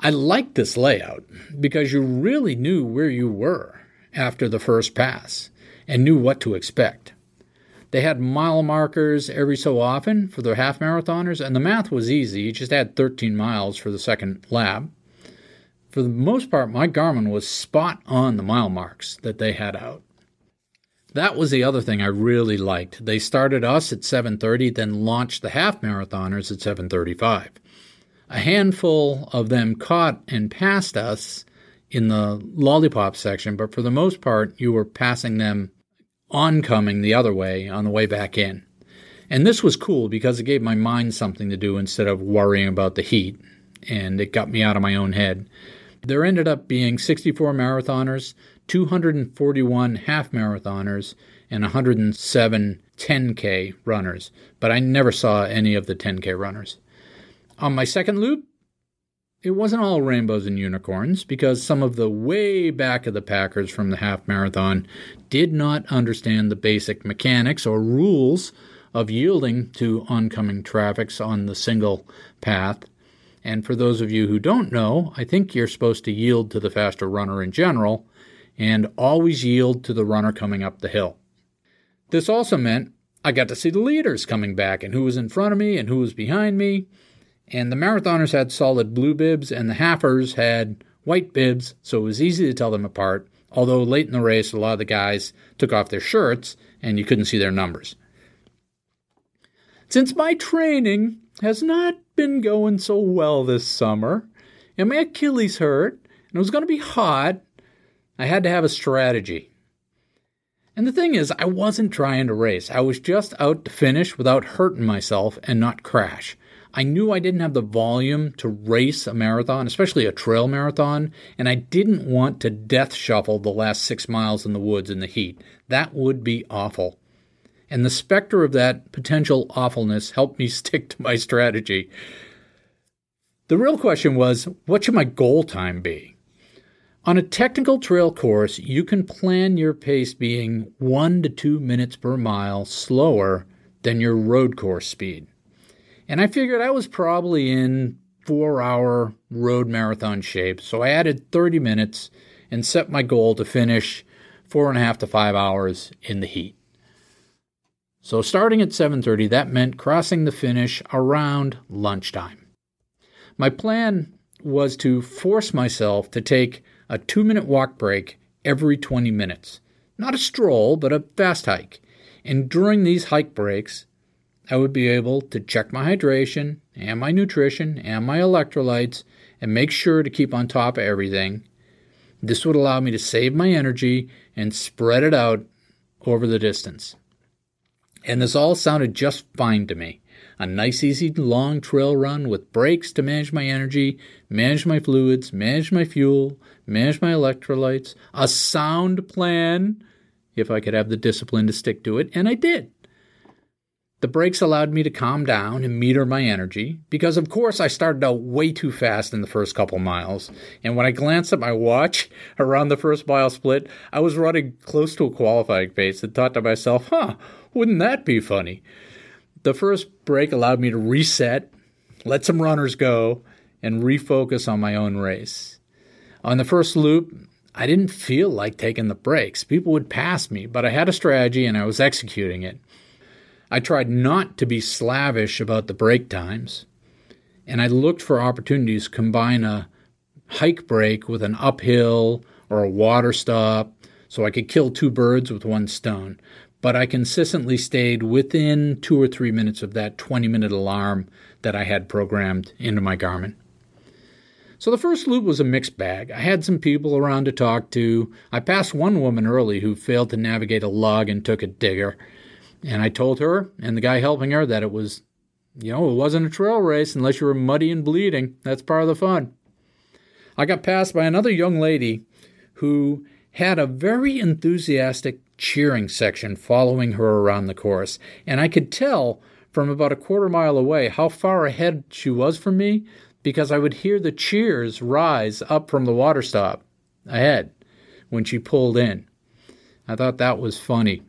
I liked this layout because you really knew where you were after the first pass and knew what to expect. They had mile markers every so often for the half marathoners, and the math was easy. You just add 13 miles for the second lap for the most part, my Garmin was spot on the mile marks that they had out. That was the other thing I really liked. They started us at 7:30, then launched the half marathoners at 7:35. A handful of them caught and passed us in the lollipop section, but for the most part, you were passing them oncoming the other way on the way back in. And this was cool because it gave my mind something to do instead of worrying about the heat, and it got me out of my own head. There ended up being 64 marathoners, 241 half marathoners, and 107 10K runners, but I never saw any of the 10K runners. On my second loop, it wasn't all rainbows and unicorns because some of the way back of the Packers from the half marathon did not understand the basic mechanics or rules of yielding to oncoming traffics on the single path and for those of you who don't know, I think you're supposed to yield to the faster runner in general and always yield to the runner coming up the hill. This also meant I got to see the leaders coming back and who was in front of me and who was behind me. And the marathoners had solid blue bibs and the halfers had white bibs, so it was easy to tell them apart. Although late in the race, a lot of the guys took off their shirts and you couldn't see their numbers. Since my training has not been going so well this summer, and my Achilles hurt, and it was going to be hot, I had to have a strategy. And the thing is, I wasn't trying to race. I was just out to finish without hurting myself and not crash. I knew I didn't have the volume to race a marathon, especially a trail marathon, and I didn't want to death shuffle the last six miles in the woods in the heat. That would be awful and the specter of that potential awfulness helped me stick to my strategy. The real question was what should my goal time be? On a technical trail course, you can plan your pace being one to two minutes per mile slower than your road course speed. And I figured I was probably in four hour road marathon shape, so I added 30 minutes and set my goal to finish four and a half to five hours in the heat. So starting at 7:30 that meant crossing the finish around lunchtime. My plan was to force myself to take a 2-minute walk break every 20 minutes. Not a stroll, but a fast hike. And during these hike breaks, I would be able to check my hydration and my nutrition and my electrolytes and make sure to keep on top of everything. This would allow me to save my energy and spread it out over the distance. And this all sounded just fine to me. A nice, easy, long trail run with breaks to manage my energy, manage my fluids, manage my fuel, manage my electrolytes, a sound plan, if I could have the discipline to stick to it, and I did. The breaks allowed me to calm down and meter my energy because, of course, I started out way too fast in the first couple miles. And when I glanced at my watch around the first mile split, I was running close to a qualifying pace and thought to myself, huh, wouldn't that be funny? The first break allowed me to reset, let some runners go, and refocus on my own race. On the first loop, I didn't feel like taking the breaks. People would pass me, but I had a strategy and I was executing it. I tried not to be slavish about the break times, and I looked for opportunities to combine a hike break with an uphill or a water stop so I could kill two birds with one stone. But I consistently stayed within two or three minutes of that 20 minute alarm that I had programmed into my Garmin. So the first loop was a mixed bag. I had some people around to talk to. I passed one woman early who failed to navigate a log and took a digger. And I told her and the guy helping her that it was, you know, it wasn't a trail race unless you were muddy and bleeding. That's part of the fun. I got passed by another young lady who had a very enthusiastic cheering section following her around the course, and I could tell from about a quarter mile away how far ahead she was from me because I would hear the cheers rise up from the water stop ahead when she pulled in. I thought that was funny.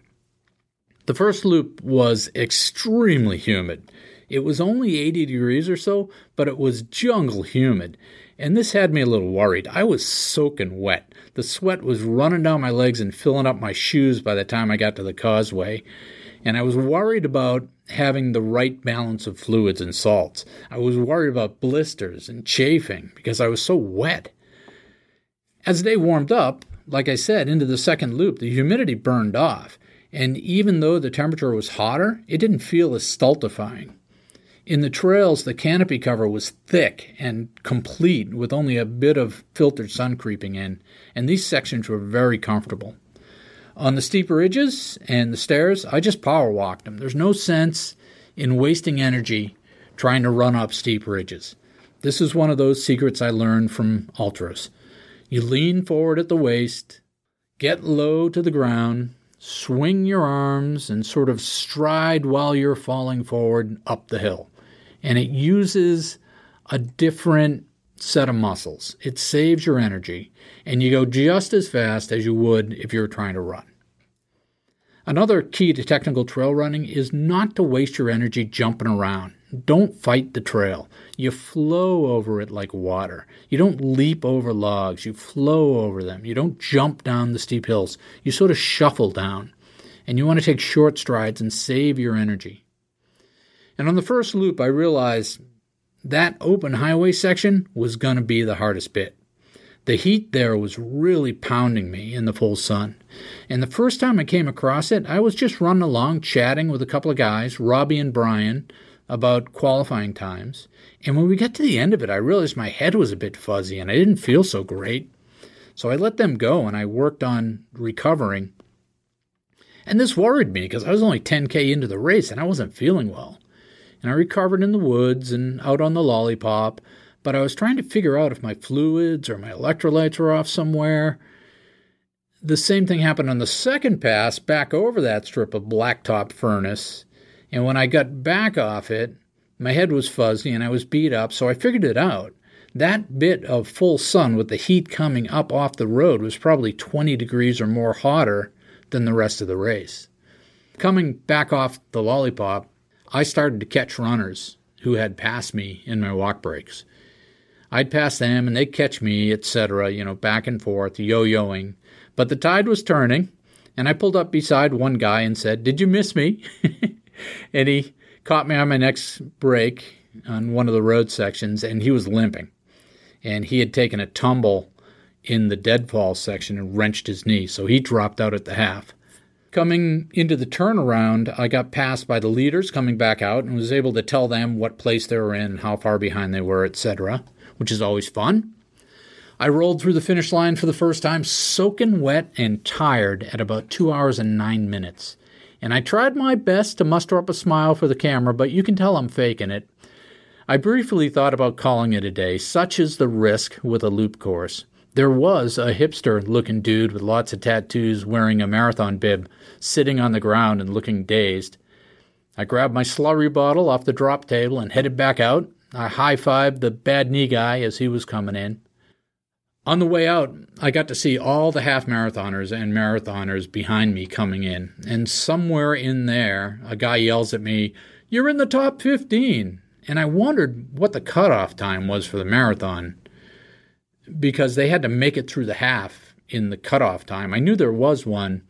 The first loop was extremely humid. It was only 80 degrees or so, but it was jungle humid, and this had me a little worried. I was soaking wet. The sweat was running down my legs and filling up my shoes by the time I got to the causeway. And I was worried about having the right balance of fluids and salts. I was worried about blisters and chafing because I was so wet. As the day warmed up, like I said, into the second loop, the humidity burned off. And even though the temperature was hotter, it didn't feel as stultifying. In the trails, the canopy cover was thick and complete with only a bit of filtered sun creeping in, and these sections were very comfortable. On the steeper ridges and the stairs, I just power walked them. There's no sense in wasting energy trying to run up steep ridges. This is one of those secrets I learned from ultras. You lean forward at the waist, get low to the ground, swing your arms, and sort of stride while you're falling forward up the hill and it uses a different set of muscles. It saves your energy, and you go just as fast as you would if you were trying to run. Another key to technical trail running is not to waste your energy jumping around. Don't fight the trail. You flow over it like water. You don't leap over logs. You flow over them. You don't jump down the steep hills. You sort of shuffle down. And you want to take short strides and save your energy. And on the first loop, I realized that open highway section was going to be the hardest bit. The heat there was really pounding me in the full sun. And the first time I came across it, I was just running along chatting with a couple of guys, Robbie and Brian, about qualifying times. And when we got to the end of it, I realized my head was a bit fuzzy and I didn't feel so great. So I let them go and I worked on recovering. And this worried me because I was only 10K into the race and I wasn't feeling well and I recovered in the woods and out on the lollipop, but I was trying to figure out if my fluids or my electrolytes were off somewhere. The same thing happened on the second pass back over that strip of blacktop furnace, and when I got back off it, my head was fuzzy and I was beat up, so I figured it out. That bit of full sun with the heat coming up off the road was probably 20 degrees or more hotter than the rest of the race. Coming back off the lollipop, I started to catch runners who had passed me in my walk breaks. I'd pass them and they'd catch me, etc., you know, back and forth, yo yoing. But the tide was turning, and I pulled up beside one guy and said, Did you miss me? and he caught me on my next break on one of the road sections, and he was limping. And he had taken a tumble in the deadfall section and wrenched his knee, so he dropped out at the half. Coming into the turnaround, I got passed by the leaders coming back out and was able to tell them what place they were in, how far behind they were, etc., which is always fun. I rolled through the finish line for the first time, soaking wet and tired at about two hours and nine minutes. And I tried my best to muster up a smile for the camera, but you can tell I'm faking it. I briefly thought about calling it a day, such is the risk with a loop course. There was a hipster looking dude with lots of tattoos wearing a marathon bib sitting on the ground and looking dazed. I grabbed my slurry bottle off the drop table and headed back out. I high fived the bad knee guy as he was coming in. On the way out, I got to see all the half marathoners and marathoners behind me coming in, and somewhere in there, a guy yells at me, You're in the top 15! And I wondered what the cutoff time was for the marathon because they had to make it through the half in the cutoff time. I knew there was one,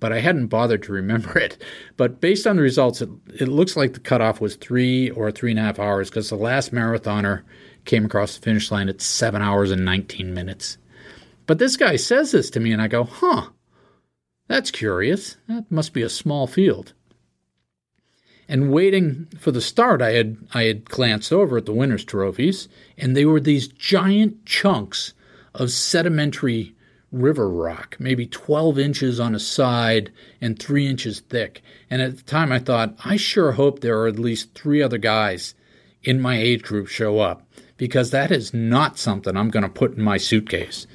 but I hadn't bothered to remember it. But based on the results, it, it looks like the cutoff was three or three and a half hours because the last marathoner came across the finish line at seven hours and 19 minutes. But this guy says this to me, and I go, huh, that's curious. That must be a small field. And waiting for the start, I had I had glanced over at the winners' trophies, and they were these giant chunks of sedimentary river rock, maybe 12 inches on a side and three inches thick. And at the time, I thought, I sure hope there are at least three other guys in my age group show up because that is not something I'm going to put in my suitcase.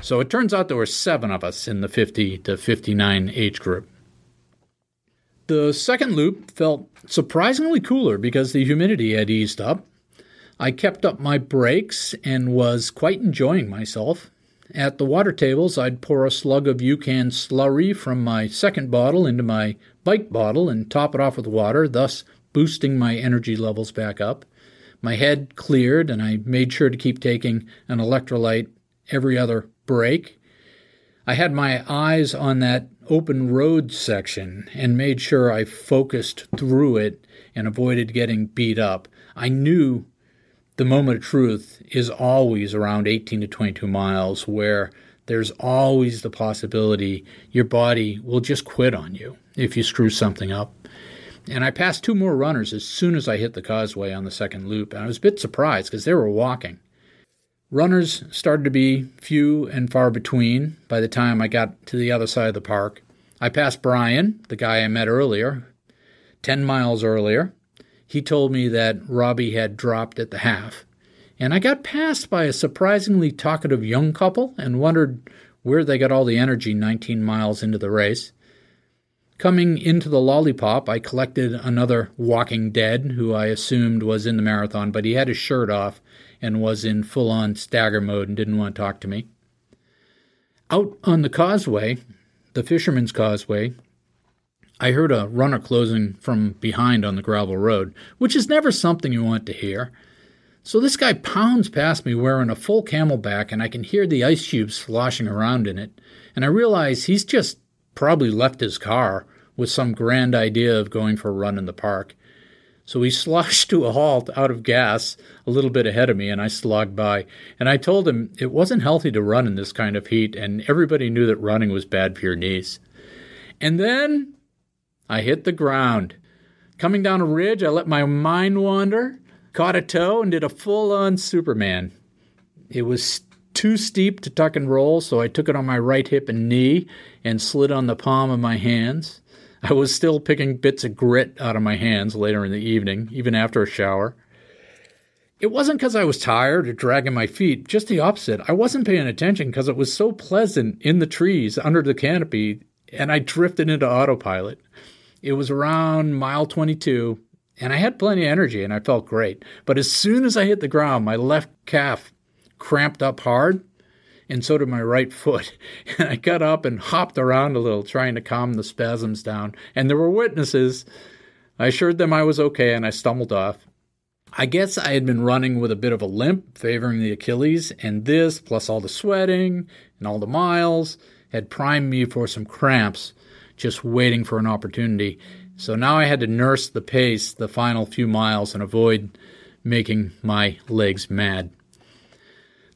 So it turns out there were seven of us in the 50 to 59 age group. The second loop felt surprisingly cooler because the humidity had eased up. I kept up my breaks and was quite enjoying myself. At the water tables, I'd pour a slug of UCAN slurry from my second bottle into my bike bottle and top it off with water, thus boosting my energy levels back up. My head cleared, and I made sure to keep taking an electrolyte every other break. I had my eyes on that open road section and made sure I focused through it and avoided getting beat up. I knew the moment of truth is always around 18 to 22 miles, where there's always the possibility your body will just quit on you if you screw something up. And I passed two more runners as soon as I hit the causeway on the second loop, and I was a bit surprised because they were walking. Runners started to be few and far between by the time I got to the other side of the park. I passed Brian, the guy I met earlier, 10 miles earlier, he told me that Robbie had dropped at the half. And I got passed by a surprisingly talkative young couple and wondered where they got all the energy 19 miles into the race. Coming into the lollipop, I collected another walking dead who I assumed was in the marathon, but he had his shirt off and was in full on stagger mode and didn't want to talk to me. Out on the causeway, the Fisherman's Causeway, I heard a runner closing from behind on the gravel road, which is never something you want to hear. So this guy pounds past me wearing a full CamelBak, and I can hear the ice cubes sloshing around in it. And I realize he's just probably left his car with some grand idea of going for a run in the park. So he sloshed to a halt out of gas a little bit ahead of me, and I slogged by. And I told him it wasn't healthy to run in this kind of heat, and everybody knew that running was bad for your knees. And then I hit the ground. Coming down a ridge, I let my mind wander, caught a toe, and did a full on Superman. It was too steep to tuck and roll, so I took it on my right hip and knee and slid on the palm of my hands. I was still picking bits of grit out of my hands later in the evening, even after a shower. It wasn't because I was tired or dragging my feet, just the opposite. I wasn't paying attention because it was so pleasant in the trees under the canopy, and I drifted into autopilot. It was around mile 22, and I had plenty of energy and I felt great. But as soon as I hit the ground, my left calf cramped up hard, and so did my right foot. And I got up and hopped around a little, trying to calm the spasms down. And there were witnesses. I assured them I was okay, and I stumbled off. I guess I had been running with a bit of a limp, favoring the Achilles, and this, plus all the sweating and all the miles, had primed me for some cramps just waiting for an opportunity. So now I had to nurse the pace the final few miles and avoid making my legs mad.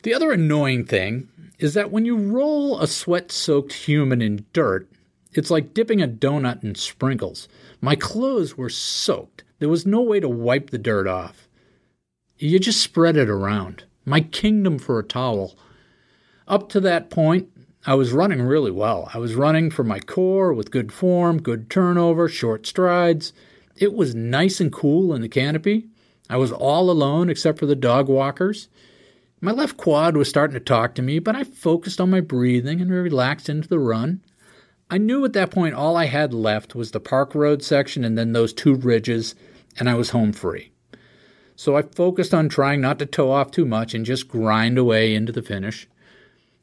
The other annoying thing is that when you roll a sweat soaked human in dirt, it's like dipping a donut in sprinkles. My clothes were soaked. There was no way to wipe the dirt off. You just spread it around. My kingdom for a towel. Up to that point, I was running really well. I was running for my core with good form, good turnover, short strides. It was nice and cool in the canopy. I was all alone except for the dog walkers. My left quad was starting to talk to me, but I focused on my breathing and relaxed into the run. I knew at that point all I had left was the park road section and then those two ridges, and I was home free. So I focused on trying not to toe off too much and just grind away into the finish.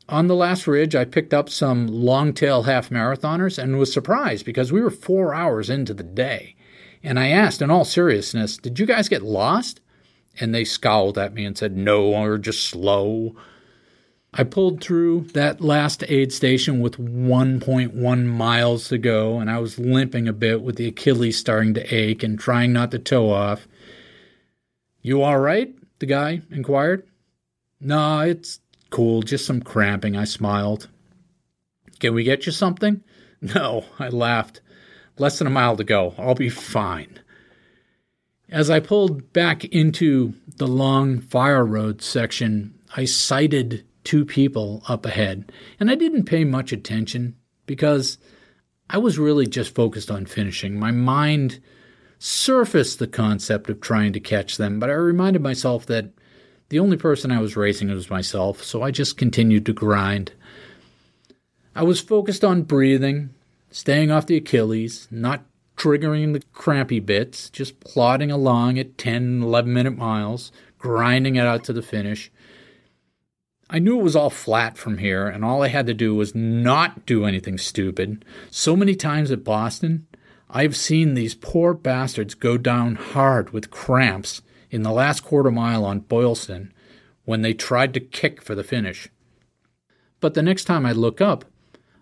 On the last ridge, I picked up some long tail half marathoners and was surprised because we were four hours into the day. And I asked in all seriousness, Did you guys get lost? And they scowled at me and said, No, we're just slow. I pulled through that last aid station with 1.1 miles to go, and I was limping a bit with the Achilles starting to ache and trying not to toe off. You all right? the guy inquired. No, it's cool, just some cramping, I smiled. Can we get you something? No, I laughed. Less than a mile to go. I'll be fine. As I pulled back into the long fire road section, I sighted two people up ahead, and I didn't pay much attention because I was really just focused on finishing. My mind surfaced the concept of trying to catch them, but I reminded myself that the only person I was racing was myself, so I just continued to grind. I was focused on breathing, staying off the Achilles, not triggering the crampy bits, just plodding along at 10, 11 minute miles, grinding it out to the finish. I knew it was all flat from here, and all I had to do was not do anything stupid. So many times at Boston, I've seen these poor bastards go down hard with cramps in the last quarter mile on Boylston when they tried to kick for the finish. But the next time I look up,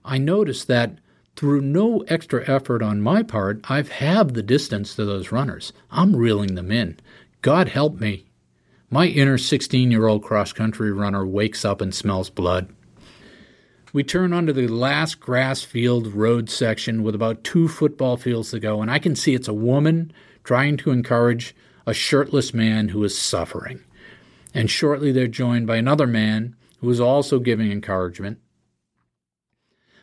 I notice that through no extra effort on my part, I've halved the distance to those runners. I'm reeling them in. God help me. My inner 16 year old cross country runner wakes up and smells blood. We turn onto the last grass field road section with about two football fields to go, and I can see it's a woman trying to encourage a shirtless man who is suffering. And shortly they're joined by another man who is also giving encouragement.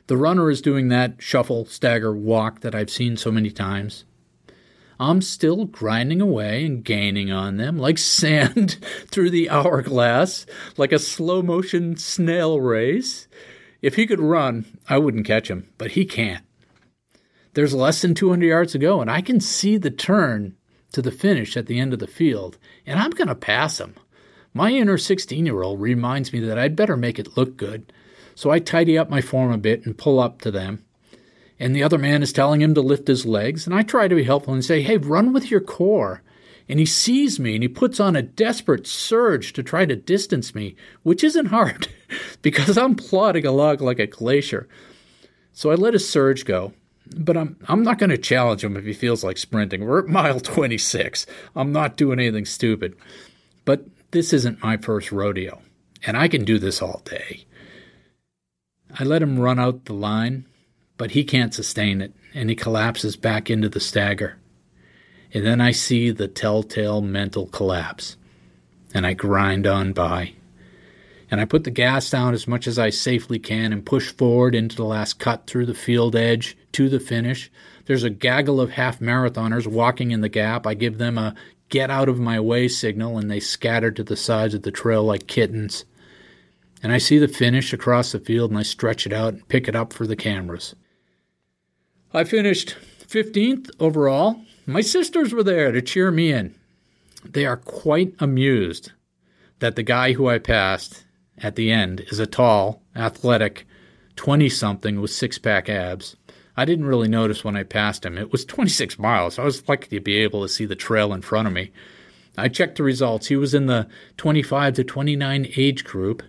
The runner is doing that shuffle, stagger, walk that I've seen so many times. I'm still grinding away and gaining on them like sand through the hourglass, like a slow motion snail race. If he could run, I wouldn't catch him, but he can't. There's less than 200 yards to go, and I can see the turn to the finish at the end of the field, and I'm going to pass him. My inner 16 year old reminds me that I'd better make it look good so I tidy up my form a bit and pull up to them. And the other man is telling him to lift his legs, and I try to be helpful and say, Hey, run with your core. And he sees me and he puts on a desperate surge to try to distance me, which isn't hard because I'm plodding along like a glacier. So I let his surge go, but I'm I'm not going to challenge him if he feels like sprinting. We're at mile 26. I'm not doing anything stupid. But this isn't my first rodeo, and I can do this all day. I let him run out the line, but he can't sustain it, and he collapses back into the stagger. And then I see the telltale mental collapse, and I grind on by. And I put the gas down as much as I safely can and push forward into the last cut through the field edge to the finish. There's a gaggle of half marathoners walking in the gap. I give them a get out of my way signal, and they scatter to the sides of the trail like kittens and I see the finish across the field and I stretch it out and pick it up for the cameras. I finished 15th overall. My sisters were there to cheer me in. They are quite amused that the guy who I passed at the end is a tall, athletic 20 something with six pack abs. I didn't really notice when I passed him. It was 26 miles. I was lucky to be able to see the trail in front of me. I checked the results. He was in the 25 to 29 age group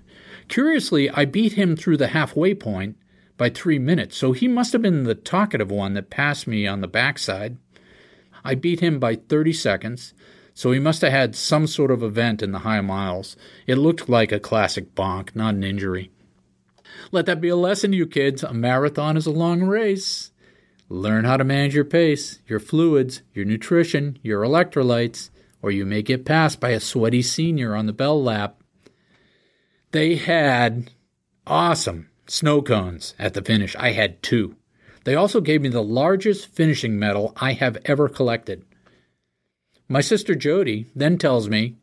Curiously, I beat him through the halfway point by three minutes, so he must have been the talkative one that passed me on the backside. I beat him by 30 seconds, so he must have had some sort of event in the high miles. It looked like a classic bonk, not an injury. Let that be a lesson to you kids. A marathon is a long race. Learn how to manage your pace, your fluids, your nutrition, your electrolytes, or you may get passed by a sweaty senior on the bell lap. They had awesome snow cones at the finish. I had two. They also gave me the largest finishing medal I have ever collected. My sister Jody then tells me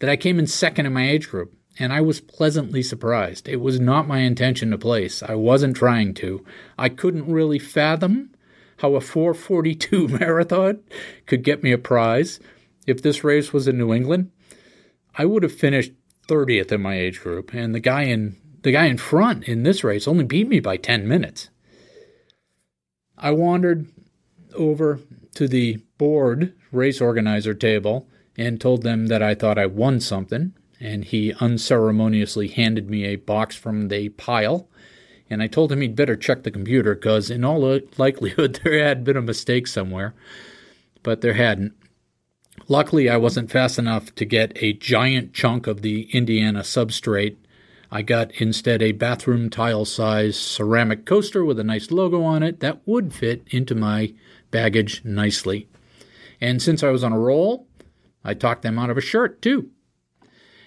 that I came in second in my age group, and I was pleasantly surprised. It was not my intention to place. I wasn't trying to. I couldn't really fathom how a 442 marathon could get me a prize. If this race was in New England, I would have finished 30th in my age group, and the guy in the guy in front in this race only beat me by 10 minutes. I wandered over to the board race organizer table and told them that I thought I won something. and he unceremoniously handed me a box from the pile. And I told him he'd better check the computer because, in all likelihood, there had been a mistake somewhere. But there hadn't. Luckily, I wasn't fast enough to get a giant chunk of the Indiana substrate. I got instead a bathroom tile size ceramic coaster with a nice logo on it that would fit into my baggage nicely. And since I was on a roll, I talked them out of a shirt too.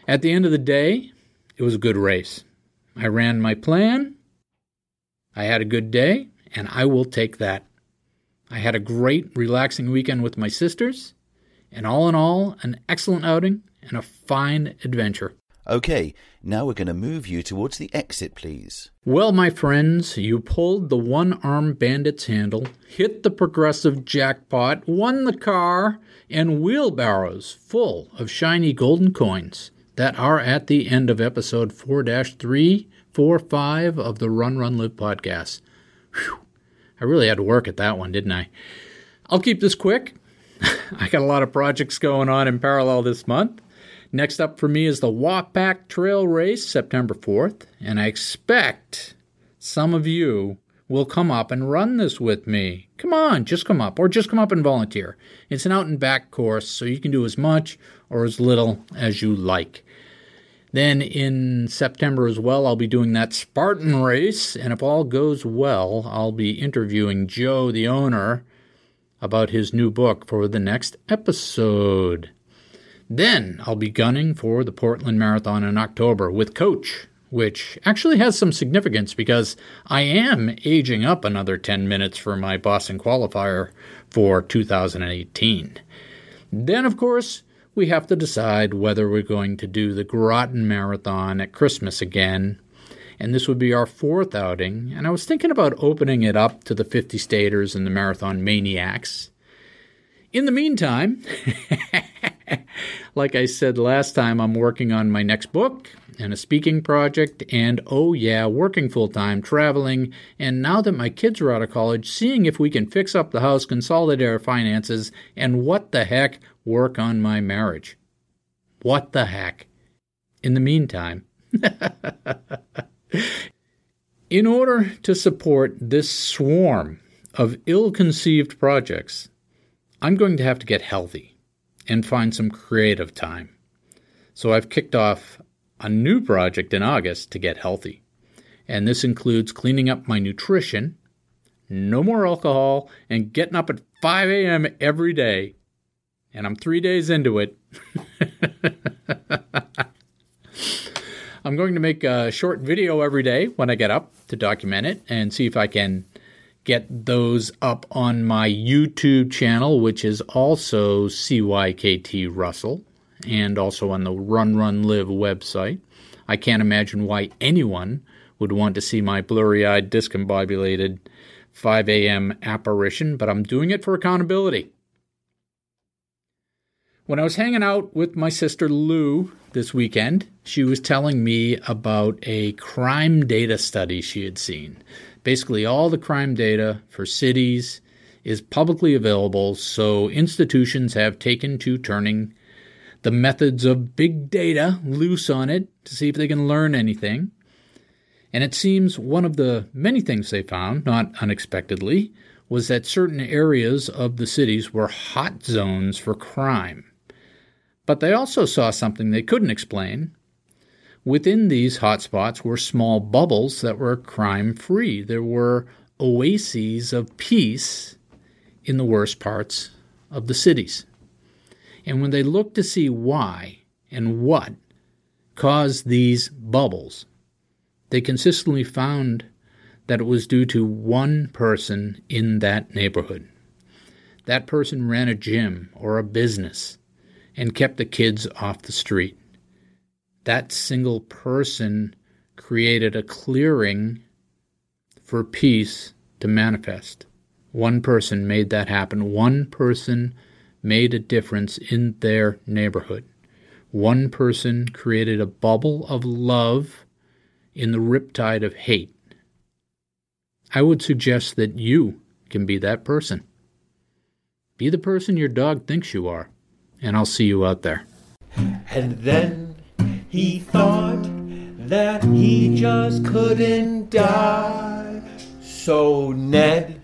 At the end of the day, it was a good race. I ran my plan. I had a good day, and I will take that. I had a great, relaxing weekend with my sisters, and all in all, an excellent outing and a fine adventure. Okay, now we're going to move you towards the exit, please. Well, my friends, you pulled the one armed bandit's handle, hit the progressive jackpot, won the car, and wheelbarrows full of shiny golden coins that are at the end of episode 4 345 of the Run Run Live podcast. Whew. I really had to work at that one, didn't I? I'll keep this quick. I got a lot of projects going on in parallel this month. Next up for me is the Wapack Trail Race, September 4th, and I expect some of you will come up and run this with me. Come on, just come up, or just come up and volunteer. It's an out and back course, so you can do as much or as little as you like. Then in September as well, I'll be doing that Spartan race, and if all goes well, I'll be interviewing Joe, the owner, about his new book for the next episode. Then I'll be gunning for the Portland Marathon in October with Coach, which actually has some significance because I am aging up another 10 minutes for my Boston qualifier for 2018. Then, of course, we have to decide whether we're going to do the Groton Marathon at Christmas again. And this would be our fourth outing. And I was thinking about opening it up to the 50 staters and the marathon maniacs. In the meantime, like I said last time, I'm working on my next book and a speaking project, and oh yeah, working full time, traveling, and now that my kids are out of college, seeing if we can fix up the house, consolidate our finances, and what the heck, work on my marriage. What the heck? In the meantime, in order to support this swarm of ill conceived projects, I'm going to have to get healthy and find some creative time. So I've kicked off a new project in August to get healthy. And this includes cleaning up my nutrition, no more alcohol, and getting up at 5 a.m. every day. And I'm three days into it. I'm going to make a short video every day when I get up to document it and see if I can get those up on my YouTube channel, which is also CYKT Russell, and also on the Run Run Live website. I can't imagine why anyone would want to see my blurry eyed, discombobulated 5 a.m. apparition, but I'm doing it for accountability. When I was hanging out with my sister Lou this weekend, she was telling me about a crime data study she had seen basically all the crime data for cities is publicly available, so institutions have taken to turning the methods of big data loose on it to see if they can learn anything. And it seems one of the many things they found, not unexpectedly, was that certain areas of the cities were hot zones for crime. But they also saw something they couldn't explain, Within these hotspots were small bubbles that were crime free. There were oases of peace in the worst parts of the cities. And when they looked to see why and what caused these bubbles, they consistently found that it was due to one person in that neighborhood. That person ran a gym or a business and kept the kids off the street that single person created a clearing for peace to manifest. One person made that happen. One person made a difference in their neighborhood. One person created a bubble of love in the riptide of hate. I would suggest that you can be that person. Be the person your dog thinks you are, and I'll see you out there. And then He thought that he just couldn't die. So Ned,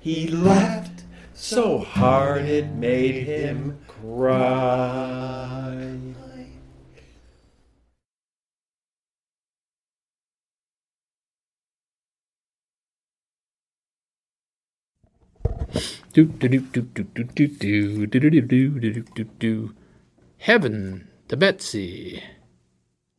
he laughed so hard it made him cry. Do do do do do do do do do do do do do do. Heaven to Betsy.